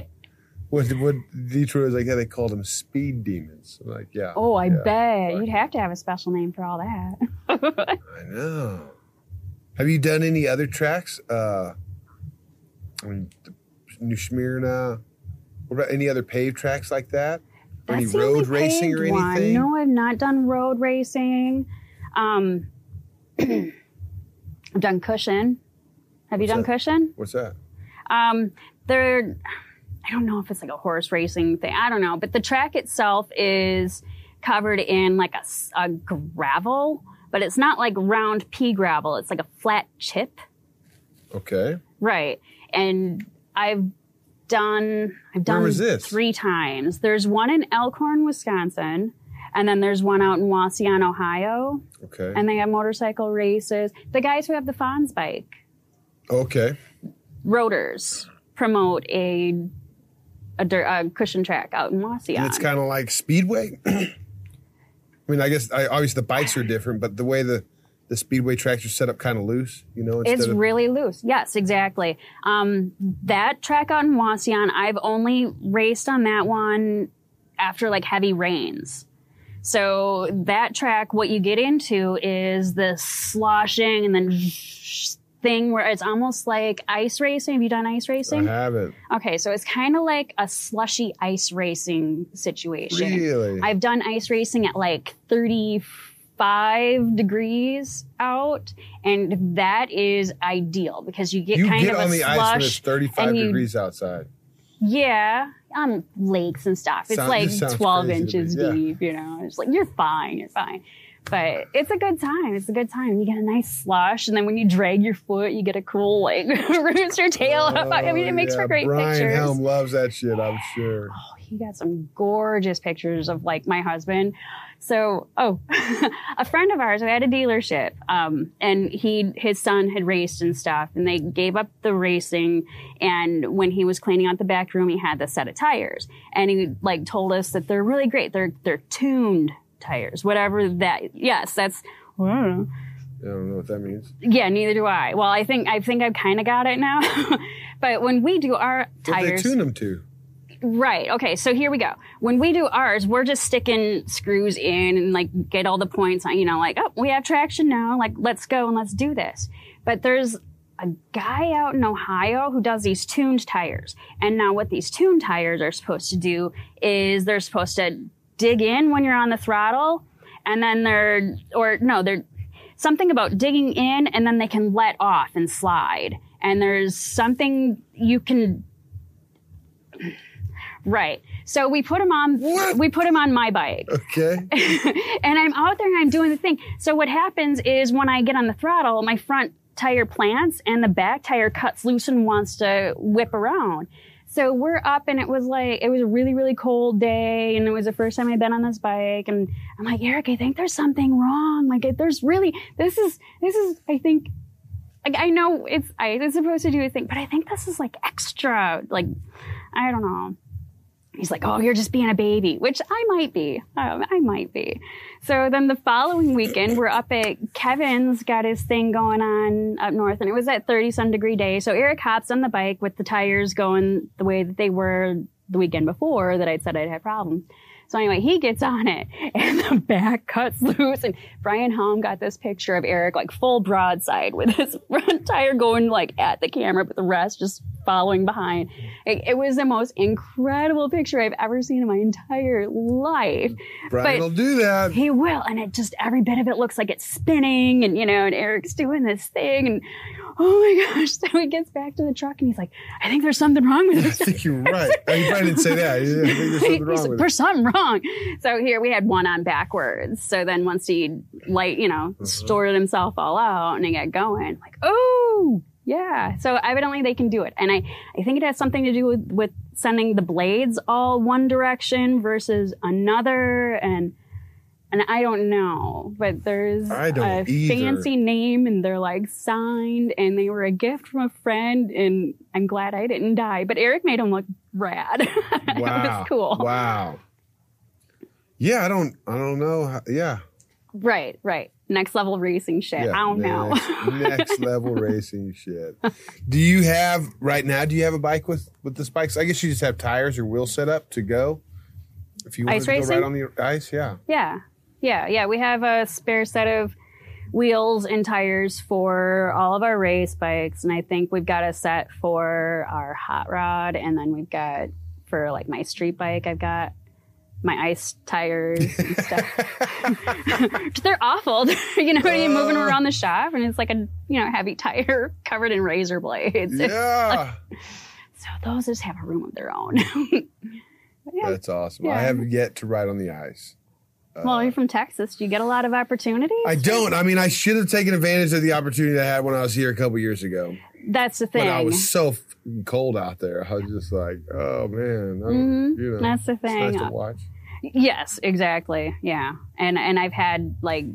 what, what Detroit was like, yeah, they called them speed demons. I'm like, yeah. oh, I yeah. bet. Fuck. You'd have to have a special name for all that. I know. Have you done any other tracks? Uh, I mean, New Smyrna. What about any other paved tracks like that? Or any That's the road racing or paved one. anything? No, I've not done road racing. Um, I've done cushion. Have you done that? cushion? What's that? Um, there, I don't know if it's like a horse racing thing. I don't know, but the track itself is covered in like a gravel, but it's not like round pea gravel. It's like a flat chip. Okay. Right. And I've done I've done was this? three times. There's one in Elkhorn, Wisconsin, and then there's one out in Wauseon, Ohio, Okay. and they have motorcycle races. The guys who have the Fonz bike, okay. Rotors, promote a a, dirt, a cushion track out in Wauseon. And it's kind of like Speedway. I mean, I guess I, obviously the bikes are different, but the way the, the Speedway tracks are set up kind of loose, you know, It's of really loose. Yes, exactly. Um, that track on in Wauseon, I've only raced on that one after like heavy rains. So that track, what you get into is the sloshing and then thing where it's almost like ice racing. Have you done ice racing? I haven't. Okay, so it's kind of like a slushy ice racing situation. Really? I've done ice racing at like 35 degrees out, and that is ideal because you get you kind get of on a the ice when it's slush. 35 and you- degrees outside. Yeah, on lakes and stuff. It's Sound- like this sounds 12 crazy to me, inches yeah. deep, you know. It's like, you're fine, you're fine. But it's a good time. It's a good time. You get a nice slush, and then when you drag your foot, you get a cool, like, rooster tail up. I mean, it makes Oh, for great Brian pictures. Helm loves that shit, I'm sure. Oh, he got some gorgeous pictures of like my husband. So, oh, a friend of ours who had a dealership, um, and he, his son had raced and stuff, and they gave up the racing. And when he was cleaning out the back room, he had the set of tires, and he like told us that they're really great. They're they're tuned tires, whatever that. Yes, that's. I don't know. I don't know what that means. Yeah, neither do I. Well, I think I think I've kind of got it now. but when we do our What they tune them to? Right. Okay. So here we go. When we do ours, we're just sticking screws in and like get all the points on, you know, like, oh, we have traction now. Like, let's go and let's do this. But there's a guy out in Ohio who does these tuned tires. And now what these tuned tires are supposed to do is they're supposed to dig in when you're on the throttle and then they're, or no, they're something about digging in and then they can let off and slide. And there's something you can Right. So we put him on. What? We put him on my bike, Okay. and I'm out there and I'm doing the thing. So what happens is when I get on the throttle, my front tire plants and the back tire cuts loose and wants to whip around. So we're up and it was like, it was a really, really cold day and it was the first time I'd been on this bike and I'm like, Eric, I think there's something wrong. Like there's really, this is, this is, I think, like I know it's, I, it's supposed to do a thing, but I think this is like extra, like, I don't know. He's like, oh, you're just being a baby, which I might be. Um, I might be. So then the following weekend, we're up at Kevin's got his thing going on up north, and it was at 30 some degree day. So Eric hops on the bike with the tires going the way that they were the weekend before that I'd said I'd had problems. So anyway, he gets on it and the back cuts loose and Brian Helm got this picture of Eric like full broadside with his front tire going like at the camera, but the rest just following behind. It, it was the most incredible picture I've ever seen in my entire life. Brian will do that. He will, and it just every bit of it looks like it's spinning, and you know, and Eric's doing this thing, and oh my gosh! So he gets back to the truck, and he's like, "I think there's something wrong with it. I think you're right. Probably didn't say that. I think there's something wrong like, with it. there's something wrong. So here we had one on backwards. So then once he light, you know, Mm-hmm. sorted himself all out and he got going, like, oh yeah. So evidently they can do it. And I, I think it has something to do with, with sending the blades all one direction versus another. And, and I don't know, but there's a either. fancy name and they're like signed and they were a gift from a friend and I'm glad I didn't die. But Eric made them look rad. it Wow. was cool. Wow. Yeah, I don't. I don't know. How, yeah. Right, right. Next level racing shit. yeah. I don't know. Next, next level racing shit. Do you have right now? Do you have a bike with with the spikes? I guess you just have tires or wheel set up to go. If you want to go right on the ice, yeah. yeah, yeah, yeah. We have a spare set of wheels and tires for all of our race bikes, and I think we've got a set for our hot rod, and then we've got for like my street bike. I've got my ice tires and stuff. They're awful. you know, you're moving Uh. around the shop, and it's like a you know heavy tire covered in razor blades. Yeah, So those just have a room of their own. yeah. that's awesome. Yeah. I have yet to ride on the ice. Well, you're from Texas. Do you get a lot of opportunities? I don't. I mean, I should have taken advantage of the opportunity I had when I was here a couple years ago. That's the thing. But I was so cold out there. I was just like, oh man, Mhm. you know, That's the it's thing. nice to watch. Yes, exactly. Yeah, and and I've had like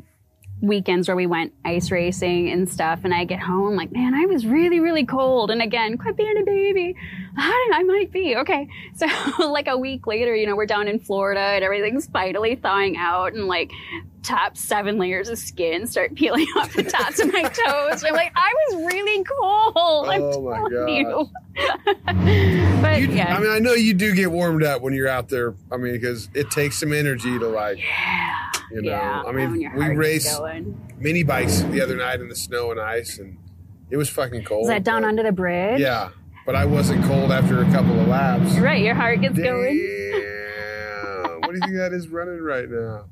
weekends where we went ice racing and stuff, and I get home like, man, I was really really cold. And again, quit being a baby. I, I might be okay. So like a week later, you know, we're down in Florida and everything's finally thawing out, and like top seven layers of skin start peeling off the tops of my toes. I'm like, I was really cold. I'm Oh, my gosh. you. but You- yeah. I mean, I know you do get warmed up when you're out there. I mean, because it takes some energy to like, yeah. you know. yeah. I mean, we raced mini bikes the other night in the snow and ice, and it was fucking cold. Is that down but- under the bridge? Yeah, but I wasn't cold after a couple of laps. Right, your heart gets Damn. going. what do you think that is running right now?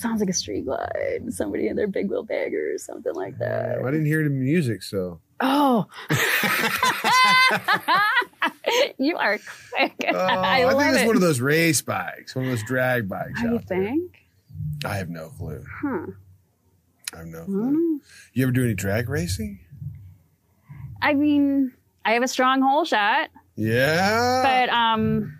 Sounds like a street glide. Somebody in their big wheel bagger or something like that. I didn't hear the music, so. Oh. you are quick. Oh, I, I, think it's it. one of those race bikes, one of those drag bikes. You out there. think? I have no clue. Huh. I have no clue. don't. You ever do any drag racing? I mean, I have a strong hole shot, Yeah. but um,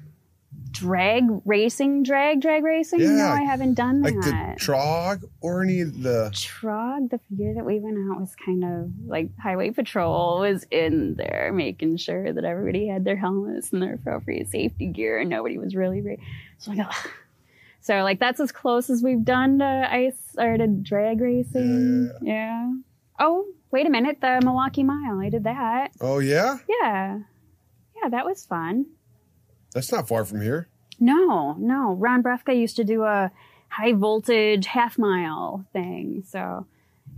drag racing, drag, drag racing? No, Yeah. I haven't done like the that. trog or any of the. Trog, the year that we went out was kind of like Highway Patrol was in there making sure that everybody had their helmets and their appropriate safety gear and nobody was really. Ra- so, like, ugh. so like that's as close as we've done to ice or to drag racing. Yeah. Oh, wait a minute, the Milwaukee Mile. I did that. Oh yeah, Yeah. Yeah, that was fun. that's not far from here. No, no. Ron Brefka used to do a high voltage half mile thing. So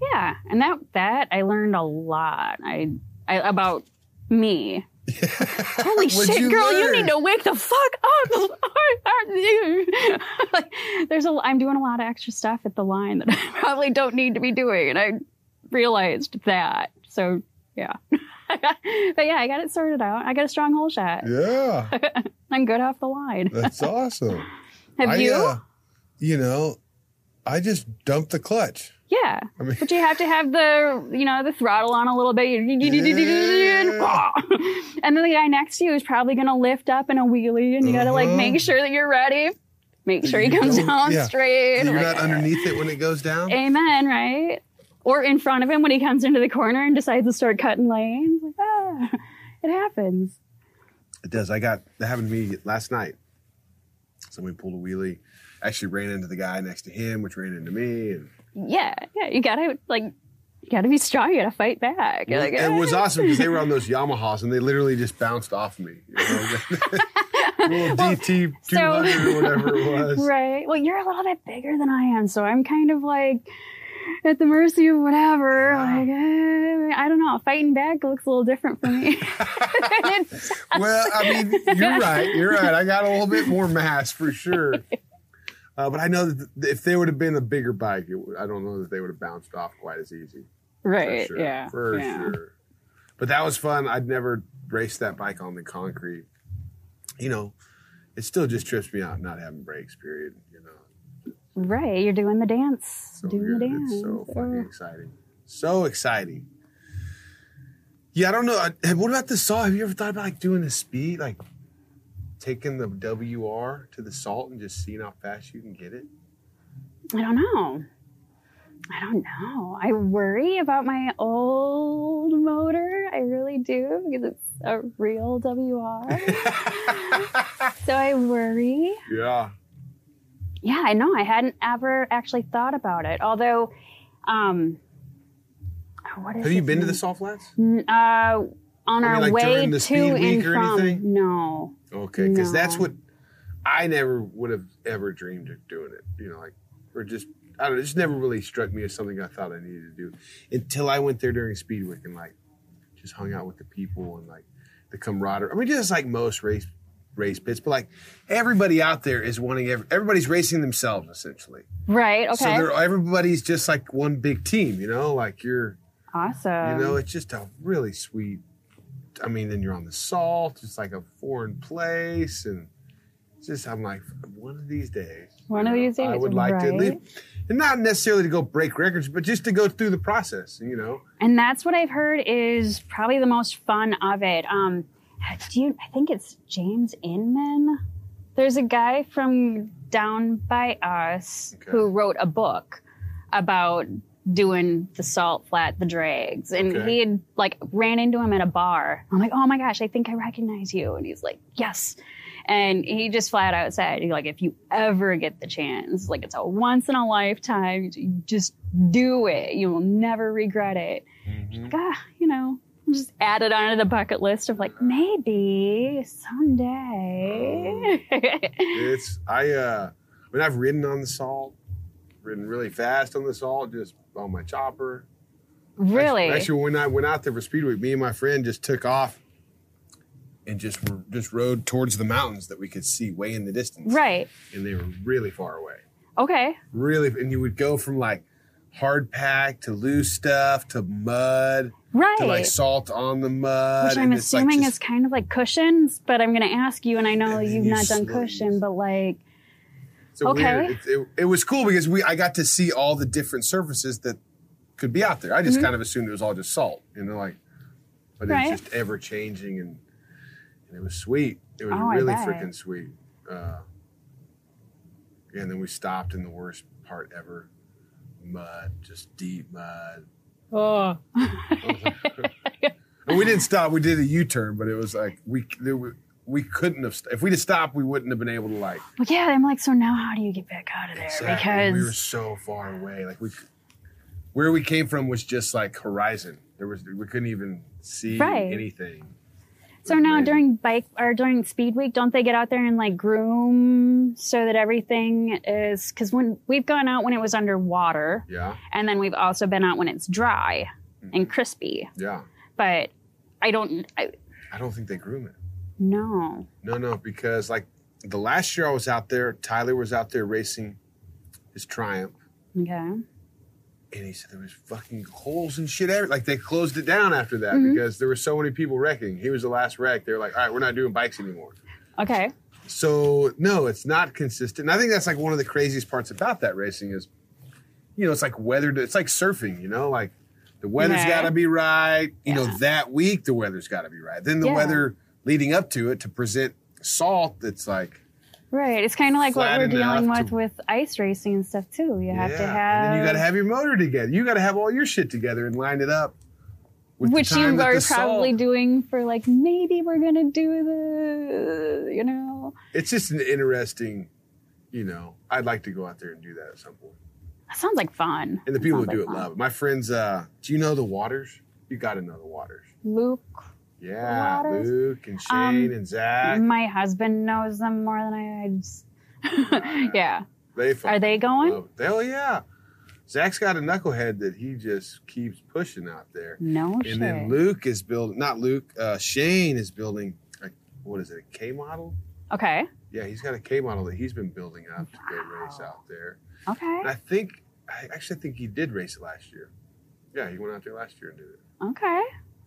yeah. And that that I learned a lot. I, I about me. Holy shit, you girl, you need to wake the fuck up. like, there's a I'm doing a lot of extra stuff at the line that I probably don't need to be doing. And I realized that. So yeah. but yeah, I got it sorted out. I got a strong hole shot. Yeah, I'm good off the line. that's awesome. Have I, you? uh, you know, I just dumped the clutch. Yeah. I mean, But you have to have the, you know, the throttle on a little bit. And then the guy next to you is probably going to lift up in a wheelie and you got to like Uh-huh. make sure that you're ready. Make sure he You comes down yeah. straight. you're Like, not underneath it when it goes down. Amen, right? Or in front of him when he comes into the corner and decides to start cutting lanes. Like, ah, it happens. It does. I got that happened to me last night. Somebody pulled a wheelie. Actually ran into the guy next to him, which ran into me. And Yeah, yeah. You gotta like, you gotta be strong. You gotta fight back. You're like, it was "Ah." awesome because they were on those Yamahas and they literally just bounced off me. You know? Little DT two hundred or whatever it was. Right. Well, you're a little bit bigger than I am, so I'm kind of like at the mercy of whatever. Like, eh, I don't know. Fighting back looks a little different for me. well, I mean, you're right. You're right. I got a little bit more mass for sure. Uh, but I know that if they would have been a bigger bike, it, would- I don't know that they would have bounced off quite as easy. For right. sure. Yeah. For yeah. sure. But that was fun. I'd never raced that bike on the concrete. You know, it still just trips me out not having brakes, period. You know, Right. You're doing the dance. so doing the dance. It's so fucking Oh. exciting. So exciting. Yeah, I don't know. I- What about the salt? Have you ever thought about like doing the speed, like taking the WR to the salt and just seeing how fast you can get it? I don't know. I don't know. I worry about my old motor. I really do because it's a real WR. so I worry. yeah. Yeah, I know. I hadn't ever actually thought about it. Although, um, what is Have you been to the salt flats? N- Uh, on I our mean, like, way to and week or from. anything? No. Okay, because that's what I never would have ever dreamed of doing it. You know, like or just I don't know. It just never really struck me as something I thought I needed to do until I went there during Speed Week and like just hung out with the people and like the camaraderie. I mean, just like most race race pits, but like everybody out there is wanting. Every, everybody's racing themselves essentially. Right. Okay. So they're, everybody's just like one big team. You know, like you're. awesome. You know, it's just a really sweet. I mean, then you're on the salt. It's like a foreign place, and it's just I'm like, one of these days. One of know, these days, I would like to leave, and not necessarily to go break records, but just to go through the process. You know, And that's what I've heard is probably the most fun of it. Um, do you, I think it's James Inman. There's a guy from down by us Okay. who wrote a book about doing the salt flat, the drags. And Okay. he had like ran into him at a bar. I'm like, oh my gosh, I think I recognize you. And he's like, yes. And he just flat out said, like, if you ever get the chance, like it's a once in a lifetime, just do it. You will never regret it. Mm-hmm. Like, ah, you know, just add it onto the bucket list of like maybe someday. it's I. uh When I've ridden on the salt, ridden really fast on the salt, just on my chopper. really? Actually, when I went out there for Speedway, me and my friend just took off and just just rode towards the mountains that we could see way in the distance. right. And they were really far away. Okay. Really, and you would go from like hard pack to loose stuff to mud Right. to like salt on the mud. Which I'm and it's like assuming just- is kind of like cushions, but I'm going to ask you, and I know And you've not done cushion, but like, so okay. It, it, it was cool because we I got to see all the different surfaces that could be out there. I just Mm-hmm. kind of assumed it was all just salt, you know, like, but Right. was just ever changing and, and it was sweet. It was Oh, really freaking sweet. Uh, and then we stopped in the worst part ever, mud, just deep mud. oh, And we didn't stop. We did a U turn, but it was like we there were, we couldn't have. If we'd have stopped, we wouldn't have been able to like. well, yeah. I'm like, so now how do you get back out of there? Exactly. Because we were so far away. Like we, where we came from was just like horizon. There was we couldn't even see Right. anything. So now during bike or during speed week, don't they get out there and like groom so that everything is because when we've gone out when it was underwater, Yeah, and then we've also been out when it's dry Mm-hmm. and crispy. yeah. But I don't I, I don't think they groom it. no. No, no, because like the last year I was out there, Tyler was out there racing his Triumph, Okay. And he said there was fucking holes and shit. Every, like they closed it down after that Mm-hmm. because there were so many people wrecking. He was the last wreck. They were like, all right, we're not doing bikes anymore. Okay. So no, it's not consistent. And I think that's like one of the craziest parts about that racing is, you know, it's like weather. It's like surfing. You know, like the weather's Yeah. got to be right. You know, that week the weather's got to be right. Then the Yeah. weather leading up to it to present salt that's like Right. It's kind of like what we're dealing with to- with ice racing and stuff too. You have to have you got to have your motor together. You got to have all your shit together and line it up. with which you are the salt- probably doing for like maybe we're gonna do the you know It's just an interesting. You know, I'd like to go out there and do that at some point. that sounds like fun. And the people who sounds do like it fun. love it. My friends, uh, do you know the Waters? You got to know the Waters. Luke, Yeah, Waters? Luke and Shane Um, and Zach. my husband knows them more than I. I just, yeah. They fucking Are they going? Hell yeah. Zach's got a knucklehead that he just keeps pushing out there. No shit. And then Luke is building, not Luke, uh, Shane is building, a, what is it, a K model? okay. Yeah, he's got a K model that he's been building up to go race out there. Okay. And I think, I actually think he did race it last year. Yeah, he went out there last year and did it. Okay.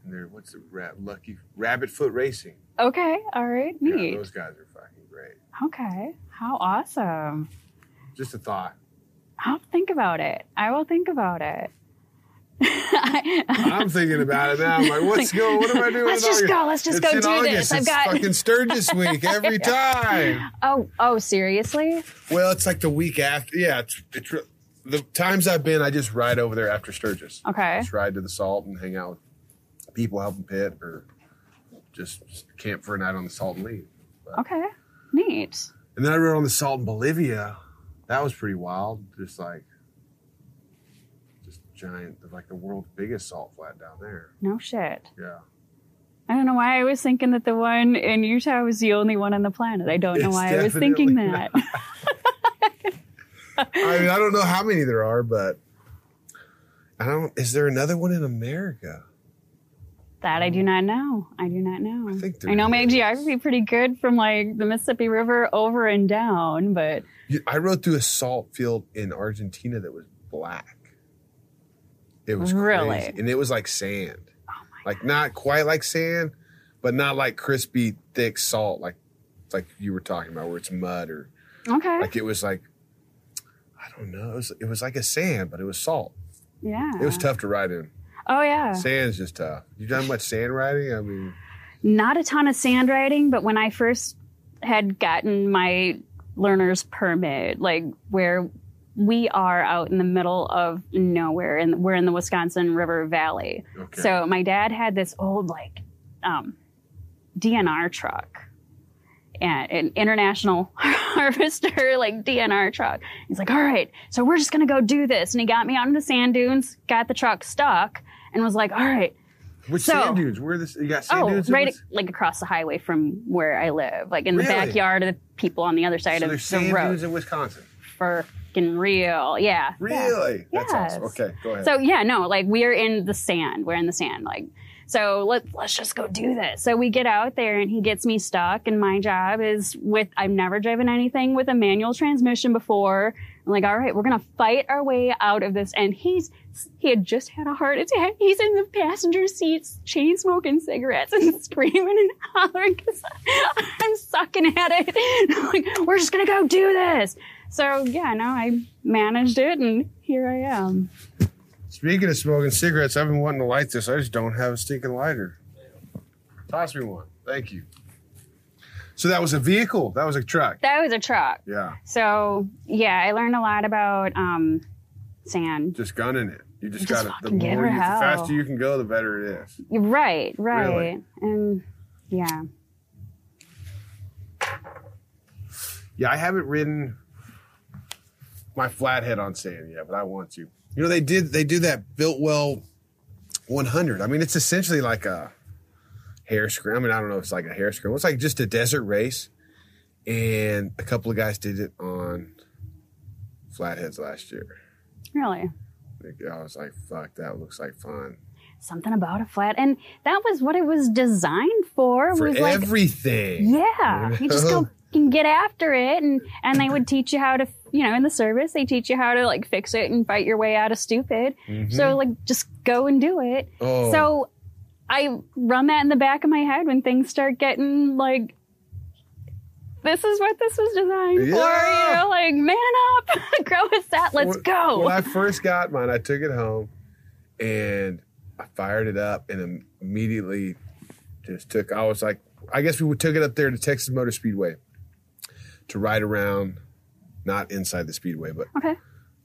And they're, what's the Lucky Rabbit Foot Racing? Okay. All right. Yeah, Neat. those guys are fucking great. Okay. How awesome. Just a thought. I'll think about it. I will think about it. I'm thinking about it now. I'm like, what's going? What am I doing? Let's just August? go. Let's just It's go in do August. this. I've It's got. fucking Sturgis week every time. Oh, oh, seriously? Well, it's like the week after. Yeah, it's, it's the times I've been. I just ride over there after Sturgis. Okay. Just ride to the Salt and hang out with people helping pit, or just camp for a night on the Salt and leave. Okay. Neat. And then I rode on the Salt in Bolivia. That was pretty wild. Just like, just giant, like the world's biggest salt flat down there. No shit. Yeah. I don't know why I was thinking that the one in Utah was the only one on the planet. I don't know It's why I was thinking that. I mean, I don't know how many there are, but I don't. Is there another one in America? That I do mm. not know. I do not know. I think I know my geography pretty good from like the Mississippi River over and down, but I rode through a salt field in Argentina that was black. It was Really? crazy. and it was like sand, oh like not quite like sand, but not like crispy, thick salt, like like you were talking about, where it's mud or okay. like it was like I don't know. It was it was like a sand, but it was salt. yeah. It was tough to ride in. Oh yeah. Sand's just tough. You done much sand riding? I mean, Not a ton of sand riding, but when I first had gotten my learner's permit, like where we are out in the middle of nowhere and we're in the Wisconsin River Valley. okay. So my dad had this old like um, DNR truck and an international harvester like DNR truck. He's like, all right, so we're just gonna go do this. And he got me out in the sand dunes, got the truck stuck, and was like, all right, Which so- sand dunes? Where this? You got sand oh, dunes? right, like across the highway from where I live, like in the Really? backyard of the people on the other side So of there's the sand road. dunes in Wisconsin. For freaking real, yeah. yeah. Really? That's awesome. Yes. Okay, go ahead. So yeah, no, like we are in the sand. We're in the sand. Like so let's let's just go do this. So we get out there and he gets me stuck and my job is with I've never driven anything with a manual transmission before. I'm like, all right, we're gonna fight our way out of this. And he's he had just had a heart attack. He's in the passenger seats, chain smoking cigarettes and screaming and hollering because I'm sucking at it. Like, we're just gonna go do this. So yeah, no, I managed it and here I am. Speaking of smoking cigarettes, I've been wanting to light this. I just don't have a stinking lighter. Toss me one. Thank you. So that was a vehicle. That was a truck. That was a truck. Yeah, So yeah, I learned a lot about um, sand. just gunning it. You just, Just got to The more you, the faster you can go, the better it is. Right, right, Really? and yeah. Yeah, I haven't ridden my flathead on sand yet, but I want to. You know, they did they do that built well 100. I mean, it's essentially like a hare scramble. I mean, I don't know if it's like a hare scramble. It's like just a desert race, and a couple of guys did it on flatheads last year. Really, I was like, "Fuck, that looks like fun something about a flat, and that was what it was designed for. for was like, everything." yeah, you just go and get after it, and and they would teach you how to, you know, in the service they teach you how to like fix it and fight your way out of stupid. So like just go and do it. Mm-hmm. Oh. So I run that in the back of my head when things start getting like, this is what this was designed for. You know, like man up, grow a set, let's When- go. When I first got mine, I took it home and I fired it up and immediately just took. I was like, I guess we took it up there to Texas Motor Speedway to ride around, not inside the speedway, but okay.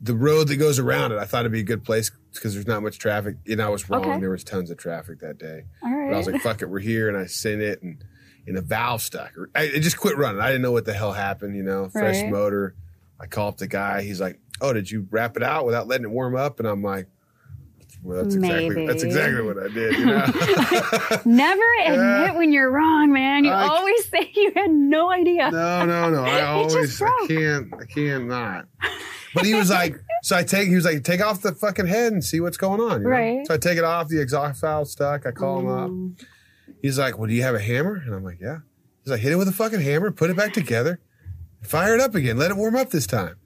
the road that goes around it. I thought it'd be a good place because there's not much traffic. And I was wrong. Okay. There was tons of traffic that day. All right. But I was like, fuck it, we're here. And I sent it and, and a valve stuck. I, it just quit running. I didn't know what the hell happened, you know, fresh Right. motor. I call up the guy. He's like, oh, did you wrap it out without letting it warm up? And I'm like, well, that's exactly, Maybe. that's exactly what I did, you know? Never admit when you're wrong, man. You I- always say you had no idea. no, no, no. I always, I can't, I can't not. But he was like, so I take, he was like, take off the fucking head and see what's going on. you know? Right. So I take it off, the exhaust valve stuck. I call him up. He's like, well, do you have a hammer? And I'm like, yeah. He's like, hit it with a fucking hammer, put it back together, fire it up again, let it warm up this time.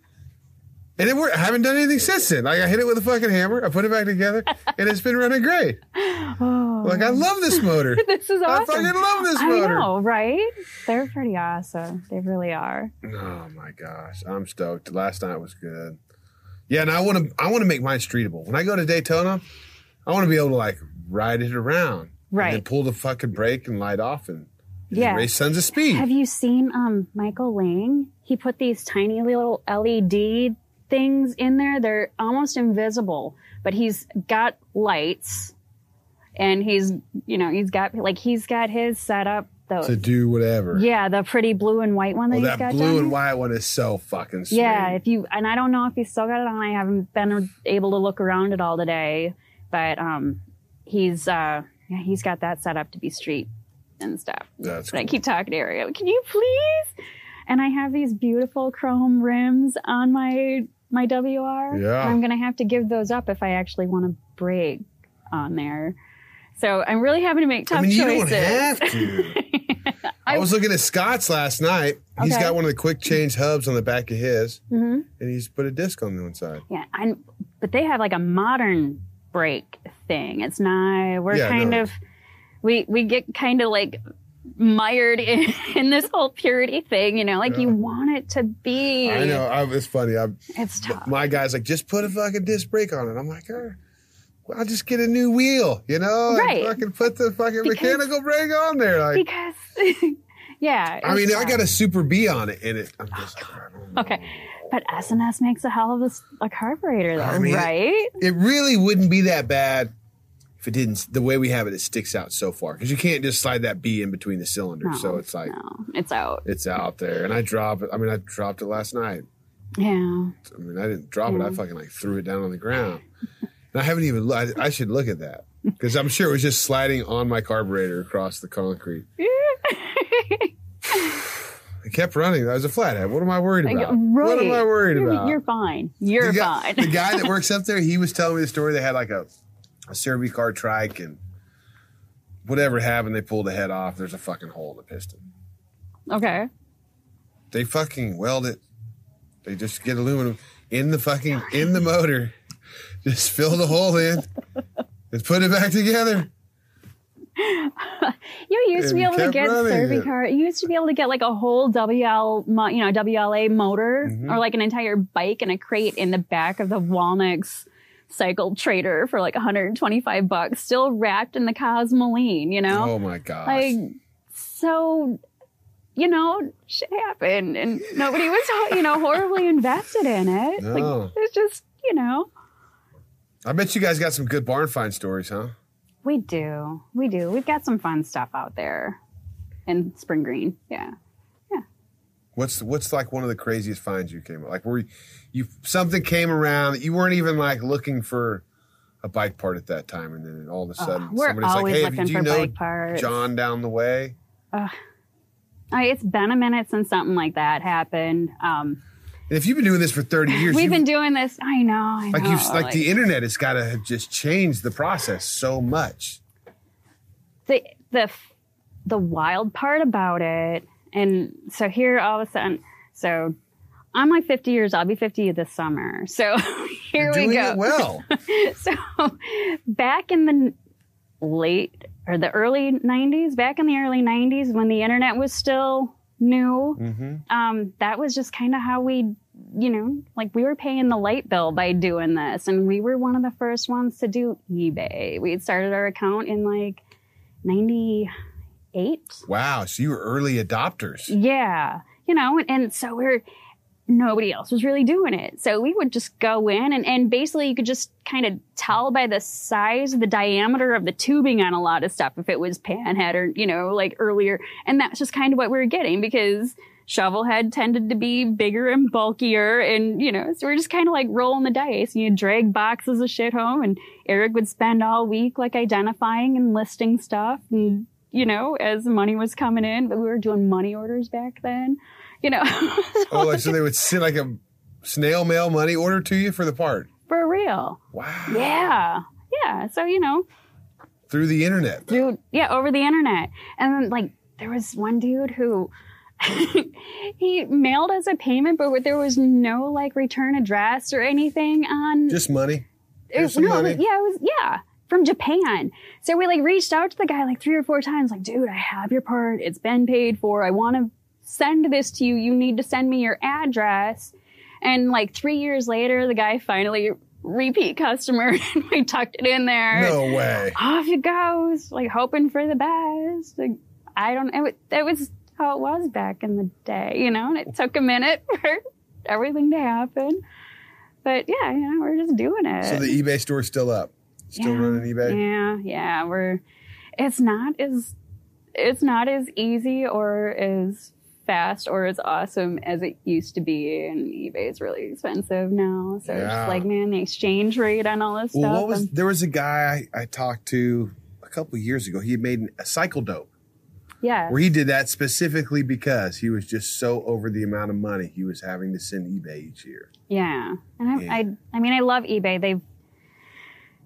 And it worked. I haven't done anything since then. Like I hit it with a fucking hammer, I put it back together, and it's been running great. Oh. Like I love this motor. This is awesome. I fucking love this motor. I know, right? They're pretty awesome. They really are. Oh my gosh, I'm stoked. Last night was good. Yeah, and I want to I want to make mine streetable. When I go to Daytona, I want to be able to like ride it around, Right. And pull the fucking brake and light off and Yeah. race tons of speed. Have you seen um Michael Lang? He put these tiny little LED things in there. They're almost invisible, but he's got lights and he's, you know, he's got like he's got his set up those. to do whatever. yeah, the pretty blue and white one that Oh, he's that got blue down and white one is so fucking sweet. Yeah, if you and I don't know if he's still got it on. I haven't been able to look around it all today, but um, he's uh, yeah, he's got that set up to be street and stuff. That's But I keep talking to Ariel. Can you please? And I have these beautiful chrome rims on my my WR. Yeah. I'm gonna have to give those up if I actually want to break on there. So I'm really having to make tough I mean, you choices. don't have to. I was looking at Scott's last night. He's Okay. got one of the quick change hubs on the back of his, Mhm. and he's put a disc on the one side. Yeah, I, but they have like a modern brake thing. It's not. We're Yeah, kind no. of we we get kind of like mired in, in this whole purity thing. You know, like you want it to be. I know. I, it's funny. I, It's tough. my guy's like, just put a fucking disc brake on it. I'm like, "Eh, well, I'll just get a new wheel, you know? Right. fucking put the fucking Because- mechanical brake on there. Like, because yeah. I mean, I got a. Super B on it, and it. I'm just, I okay. But S and S makes a hell of a carburetor, though, I mean, right? It really wouldn't be that bad if it didn't. The way we have it, it sticks out so far because you can't just slide that B in between the cylinders. so it's like no, it's out. it's out there, and I drop it. I mean, I dropped it last night. Yeah. I mean, I didn't drop it. I fucking like threw it down on the ground. And I haven't even. I, I should look at that because I'm sure it was just sliding on my carburetor across the concrete. It kept running. I was a flathead. What am I worried about? What am I worried You're- about? You're fine. You're the guy, fine. the guy that works up there, he was telling me the story. They had like a a Servi-Car trike and whatever happened, they pulled the head off. There's a fucking hole in the piston. okay. They fucking weld it. They just get aluminum in the fucking in the motor. Just fill the hole in and put it back together. You used to be able to get it. car. You used to be able to get like a whole WL, you know, WLA motor Mm-hmm. or like an entire bike and a crate in the back of the Walneck's cycle trader for like 125 bucks, still wrapped in the Cosmoline, you know? Oh my gosh. Like, so, you know, shit happened and nobody was, you know, horribly invested in it. No. Like, it's just, you know, I bet you guys got some good barn find stories, huh? we do. We do. We've got some fun stuff out there in Spring Green. Yeah. Yeah. What's what's like one of the craziest finds you came up? like where you, you something came around that you weren't even like looking for a bike part at that time, and then all of a sudden we're somebody's like, "Hey, do you know. John down the way?" I, it's been a minute since something like that happened. Um, And if you've been doing this for thirty years, we've been doing this. I know. I like know. you like the internet has got to have just change the process so much. the the the wild part about it, and so here all of a sudden, so I'm like 50 years. I'll be 50 this summer. So here we go. it well. So back in the late or the early 90s, back in the early 90s when the internet was still new, Mm-hmm. um, that was just kind of how we, you know, like we were paying the light bill by doing this. And we were one of the first ones to do eBay. We had started our account in like 98. wow, so you were early adopters. Yeah. You know, and, and so we're, nobody else was really doing it. So we would just go in and, and basically you could just kind of tell by the size, the diameter of the tubing on a lot of stuff if it was panhead or, you know, like earlier. And that's just kind of what we were getting because shovelhead tended to be bigger and bulkier and, you know, so we're just kind of like rolling the dice. You drag boxes of shit home and Eric would spend all week like identifying and listing stuff and, you know, as money was coming in, but we were doing money orders back then, you know. Oh, like, so they would send like a snail mail money order to you for the part. For real. Wow. Yeah. Yeah. So, you know, Through the internet. dude, yeah, over the internet. And then, like, there was one dude who he mailed us a payment, but there was no like return address or anything on. Just money. it, no, money. yeah, it was yeah from Japan. So we like reached out to the guy like three or four times, like, dude, I have your part. It's been paid for. I want to send this to you. You need to send me your address. And like three years later, the guy finally repeat customer, and we tucked it in there No way. off it goes, like hoping for the best. Like, I don't know. It, that was how it was back in the day, you know, and it took a minute for everything to happen. But yeah, you know, we're just doing it. So the eBay store's still up. Still yeah, running eBay. Yeah, yeah. We're it's not as it's not as easy or as fast or as awesome as it used to be and eBay is really expensive now. So it's just like man, the exchange rate on all this Well, stuff. what was um, there was a guy I, I talked to a couple of years ago. He made a cycle dope yeah. where he did that specifically because he was just so over the amount of money he was having to send eBay each year. Yeah, and I, Yeah. I, I mean, I love eBay. They've,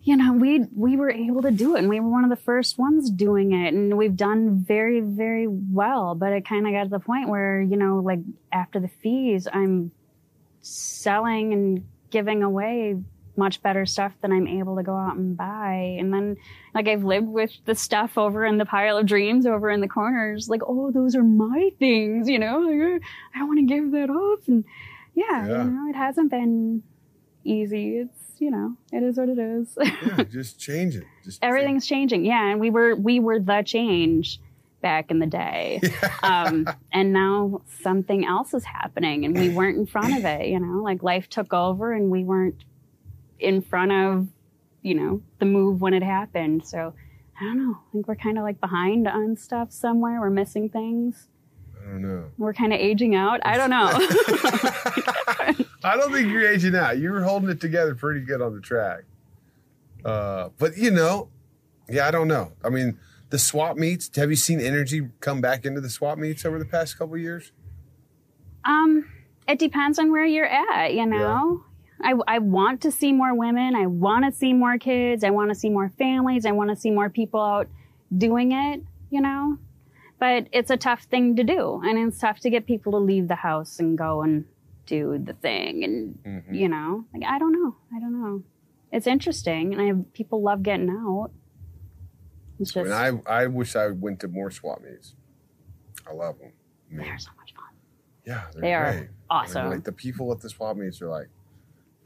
you know, we we were able to do it, and we were one of the first ones doing it, and we've done very, very well. But it kind of got to the point where, you know, like after the fees, I'm selling and giving away much better stuff than I'm able to go out and buy. And then, like, I've lived with the stuff over in the pile of dreams over in the corners, like, oh, those are my things, you know, like, I don't want to give that up. And yeah, Yeah. you know, it hasn't been easy. It's, you know, it is what it is. Yeah, just change it. Just Everything's changing. Yeah. And we were, we were the change back in the day. um, and now something else is happening and we weren't in front of it, you know, like life took over and we weren't in front of, you know, the move when it happened. So I don't know. I think we're kind of like behind on stuff somewhere. We're missing things. I don't know. We're kind of aging out. I don't know. I don't think you're aging out. You were holding it together pretty good on the track. Uh, but you know, yeah, I don't know. I mean, the swap meets. Have you seen energy come back into the swap meets over the past couple of years? Um, it depends on where you're at, you know. I, I want to see more women. I want to see more kids. I want to see more families. I want to see more people out doing it, you know. But it's a tough thing to do, and it's tough to get people to leave the house and go and do the thing, and mm-hmm. you know, like I don't know, I don't know. It's interesting, and I have, people love getting out. It's I just mean, I I wish I went to more swap meets. I love them. I mean, they're so much fun. yeah, they're They are great. I mean, awesome. like the people at the swap meets are like,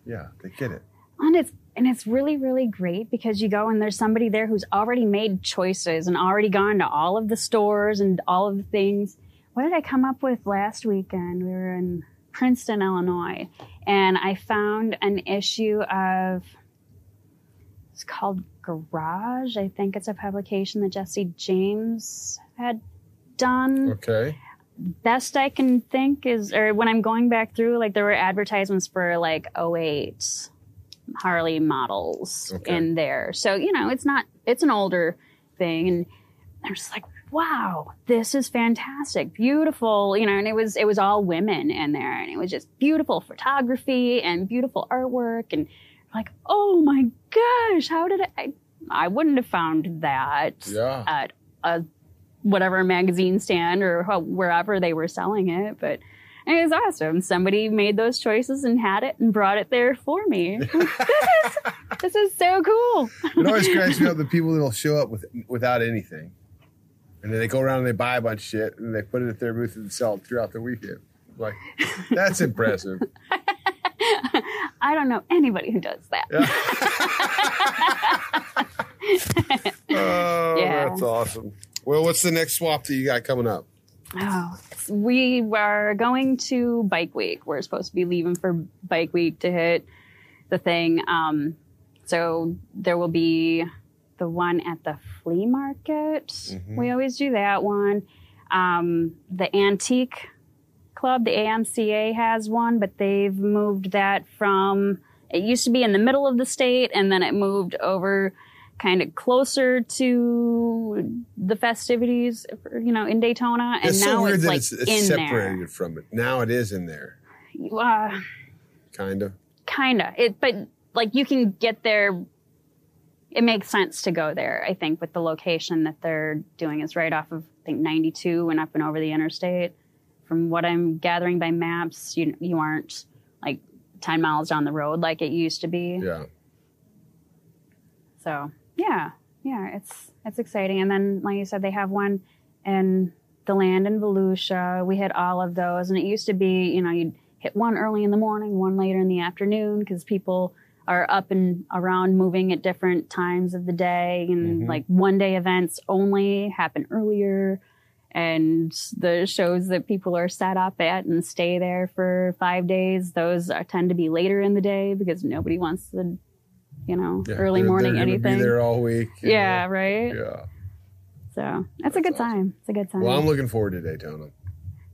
yeah, they get it. And it's and it's really really great because you go and there's somebody there who's already made choices and already gone to all of the stores and all of the things. What did I come up with last weekend? We were in Princeton, Illinois, and I found an issue of it's called Garage. I think it's a publication that Jesse James had done Okay. best I can think is, or when I'm going back through, like there were advertisements for like 08 Harley models Okay. in there. So, you know, it's not, it's an older thing. And I'm just like, wow, this is fantastic. Beautiful, you know, and it was, it was all women in there and it was just beautiful photography and beautiful artwork. And like, oh my gosh, how did I, I wouldn't have found that Yeah. at a whatever magazine stand or wherever they were selling it. But it was awesome. Somebody made those choices and had it and brought it there for me. this, is, this is so cool. It always cracks me up the people that'll show up with without anything, and then they go around and they buy a bunch of shit and they put it at their booth and sell it throughout the weekend. Like, that's impressive. I don't know anybody who does that. Oh, Yeah. that's awesome. Well, what's the next swap that you got coming up? Oh, we were going to Bike Week. We're supposed to be leaving for Bike Week to hit the thing. Um, so there will be the one at the flea market. We always do that one. Um, the Antique Club, the AMCA has one, but they've moved that from, it used to be in the middle of the state and then it moved over kind of closer to the festivities, you know, in Daytona. And it's now so weird it's that like it's, it's in separated there. from it. Now it is in there. Uh, Kind of. Kinda. It, but like you can get there. It makes sense to go there. I think with the location that they're doing is right off of I think 92 and up and over the interstate. From what I'm gathering by maps, you you aren't like 10 miles down the road like it used to be. Yeah. So yeah, yeah, it's it's exciting. And then, like you said, they have one in the land in Volusia. We had all of those, and it used to be, you know, you'd hit one early in the morning, one later in the afternoon, because people are up and around moving at different times of the day, and mm-hmm. like one day events only happen earlier. And the shows that people are set up at and stay there for five days, those are, tend to be later in the day because nobody wants to, you know, Yeah, early they're- morning they're anything. Be there all week. Yeah, know. right. Yeah. So that's, a good time. It's a good time. Well, I'm looking forward to Daytona.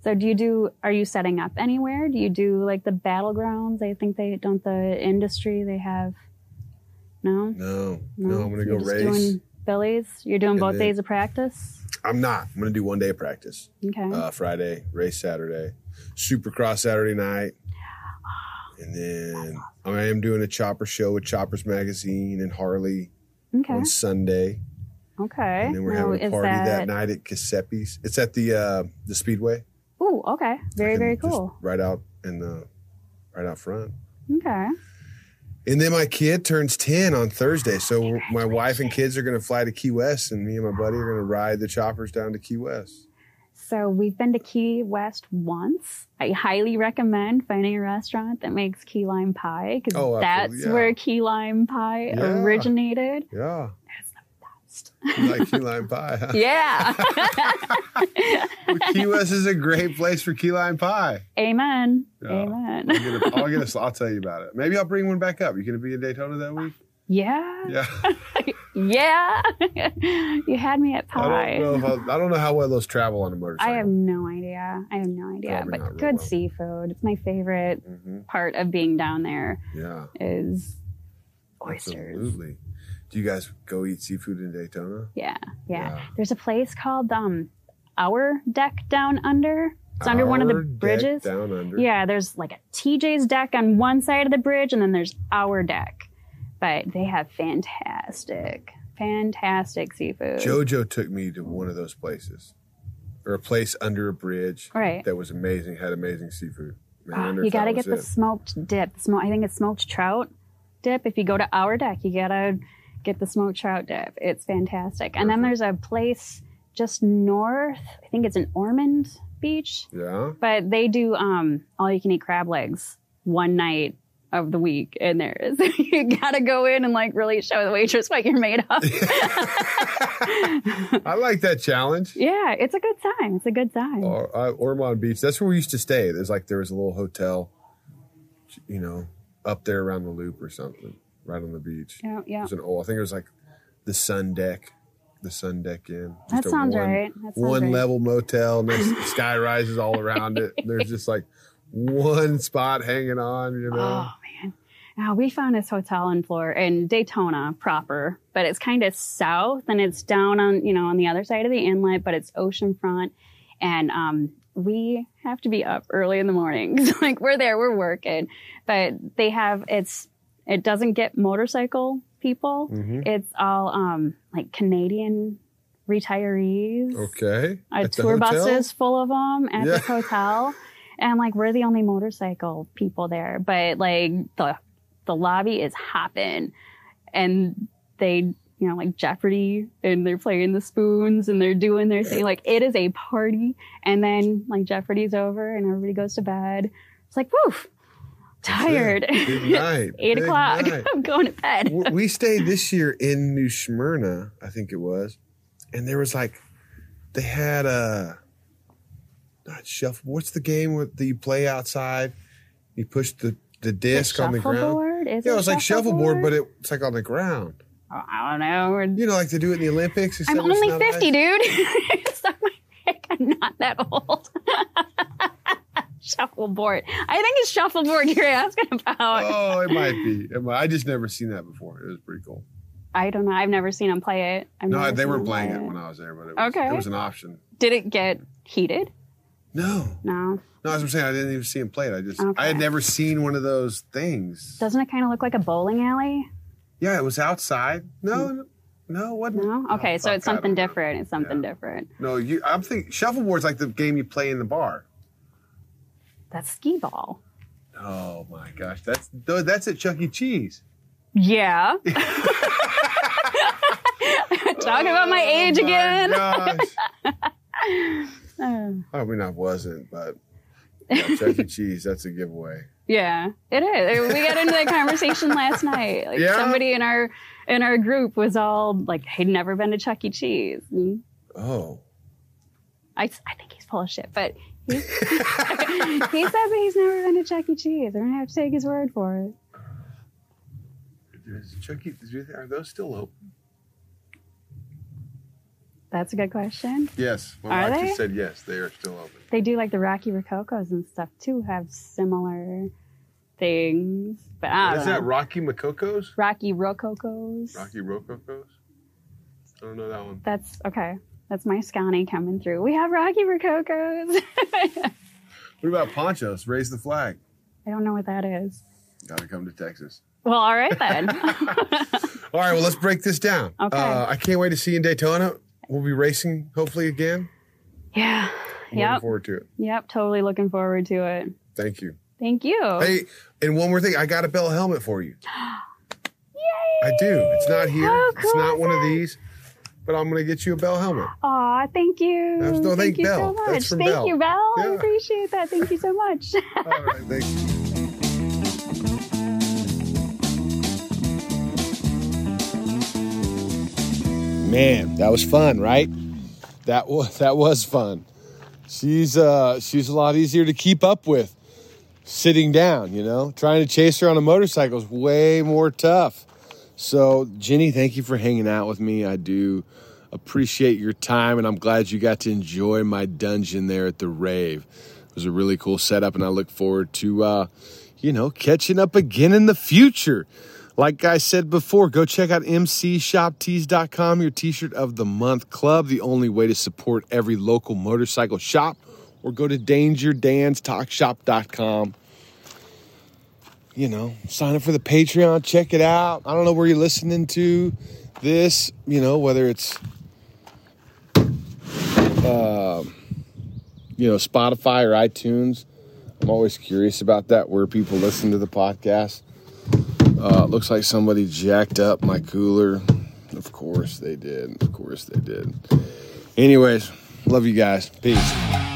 So do you do? Are you setting up anywhere? Do you do like the battlegrounds? I think they don't. The industry they have. No, No, no, I'm gonna go just race. Doing Billy's. You're doing And both days of practice. I'm not. I'm gonna do one day of practice. Okay. Uh, Friday, race Saturday, Supercross Saturday night, and then I am doing a chopper show with Choppers Magazine and Harley okay. on Sunday, Okay. and then we're Now, having a party that... that? night at Giuseppe's. It's at the uh, the Speedway. Ooh. Okay. Very very cool. Right out in the right out front. Okay. And then my kid turns 10 on Thursday. Ah, so my wife and kids are going to fly to Key West, and me and my buddy are going to ride the choppers down to Key West. So we've been to Key West once. I highly recommend finding a restaurant that makes key lime pie because Oh, that's yeah. where key lime pie Yeah. originated. Yeah. You like key lime pie, huh? Yeah. Key West is a great place for key lime pie. Amen. Amen. I'll get, a, I'll get a, I'll tell you about it. Maybe I'll bring one back up. You going to be in Daytona that week? Yeah. Yeah. Yeah. you had me at I pie. don't know. I, I don't know how well those travel on a motorcycle. I have no idea. I have no idea. Probably but good well. seafood. It's my favorite Mhm. part of being down there Yeah. is oysters. Absolutely. Do you guys go eat seafood in Daytona? Yeah, yeah. Yeah. There's a place called um Our Deck Down Under. It's under one of the Our bridges. Down under. Yeah, there's like a TJ's deck on one side of the bridge, and then there's our deck. But they have fantastic, fantastic seafood. JoJo took me to one of those places, or a place under a bridge Right. that was amazing, had amazing seafood. Man, you gotta was get the smoked dip. Smoke, I think it's smoked trout dip. If you go to our deck, you gotta get the smoked trout dip. It's fantastic. And then there's a place just north. I think it's in Ormond Beach. Yeah. but they do um all you can eat crab legs one night of the week and there is you gotta go in and like really show the waitress what you're made of I like that challenge. yeah it's a good time it's a good time Or, uh, Ormond Beach. That's where we used to stay. There's like there was a little hotel, you know, up there around the loop or something, right on the beach. yeah It yeah was an old. I think it was like the Sun Deck, the Sun Deck Inn. that Just a sounds one, right that sounds One right. level motel, nice sky rises all around it. There's just like one spot hanging on, you know. oh man now we found this hotel in Florida in Daytona proper but it's kind of south and it's down on you know on the other side of the inlet but it's oceanfront and um we have to be up early in the morning. like we're there, we're working, but they have it's it doesn't get motorcycle people. Mhm. It's all um like Canadian retirees. Okay. At the tour buses full of them at Yeah. this hotel, and like we're the only motorcycle people there. But like the the lobby is hopping, and they you know like Jeopardy, and they're playing the spoons, and they're doing their thing. Like it is a party, and then like Jeopardy's over, and everybody goes to bed. It's like woof, tired. Big night. Eight Big o'clock. night. I'm going to bed. We stayed this year in New Smyrna, I think it was, and there was like they had a not shuffle. What's the game with that you play outside? You push the the disc on the ground. Is Yeah, it it's like shuffleboard, shuffleboard? but it, it's like on the ground. Oh, I don't know. We're- You know, like they do it in the Olympics. I'm only 50, ice. dude. My dick. I'm not that old. Shuffleboard. I think it's shuffleboard you're asking about. Oh, it might be. It might. I just never seen that before. It was pretty cool. I don't know. I've never seen them play it. I've No, they weren't playing play it when I was there, but it was, Okay. it was an option. Did it get heated? No. No. No, as I'm saying, I didn't even see him play it. I just, Okay. I had never seen one of those things. Doesn't it kind of look like a bowling alley? Yeah, it was outside. No, hmm. no, no, it. No. Okay, Oh, so it's something different. It's something Yeah. different. No, you. I'm thinking shuffleboard's like the game you play in the bar. That's skee ball. Oh my gosh, that's that's at Chuck E. Cheese. Yeah. Talking about my age Oh my again. gosh. Uh, I mean, I wasn't, but yeah, Chuck E. Cheese. That's a giveaway. yeah, it is. We got into that conversation last night. Like Yeah? somebody in our in our group was all like, "He'd never been to Chuck E. Cheese." And Oh, I, I think he's full of shit, but he, he says that he's never been to Chuck E. Cheese. I'm gonna have to take his word for it. is Chuck E. Are those still open? That's a good question. Yes, my Are wife they? just said yes. They are still open. They do like the Rocky Rococos and stuff too. Have similar things, but I don't Is know. that Rocky Macocos? Rocky Rococos. Rocky Rococos? I don't know that one. That's okay. That's my Scotty coming through. We have Rocky Rococos. What about Pancho's? Raise the flag. I don't know what that is. Got to come to Texas. Well, all right then. All right, well, let's break this down. Okay. Uh, I can't wait to see you in Daytona. We'll be racing hopefully again. yeah. I'm Yep. Looking forward to it. Yep. Totally looking forward to it. Thank you. Thank you. Hey, and one more thing. I got a Bell helmet for you. Yay! I do. It's not here. How it's not one of these, but I'm going to get you a Bell helmet. Aw, thank you. That was- no, thank thank you Bell. so That's much. from Thank Bell. you, Bell. I appreciate that. Thank you so much. All right, thank you. Man, that was fun, right? That was that was fun. She's uh she's a lot easier to keep up with sitting down, you know. Trying to chase her on a motorcycle is way more tough. So, Jenny, thank you for hanging out with me. I do appreciate your time and I'm glad you got to enjoy my dungeon there at the rave. It was a really cool setup and I look forward to uh you know, catching up again in the future. Like I said before, go check out mcshoptees.com, your t-shirt of the month club, the only way to support every local motorcycle shop, or go to dangerdanstalkshop.com. You know, sign up for the Patreon, check it out. I don't know where you're listening to this, you know, whether it's um, you know, Spotify or iTunes. I'm always curious about that, where people listen to the podcast. Uh, looks like somebody jacked up my cooler. Of course they did. Of course they did. Anyways, love you guys. Peace.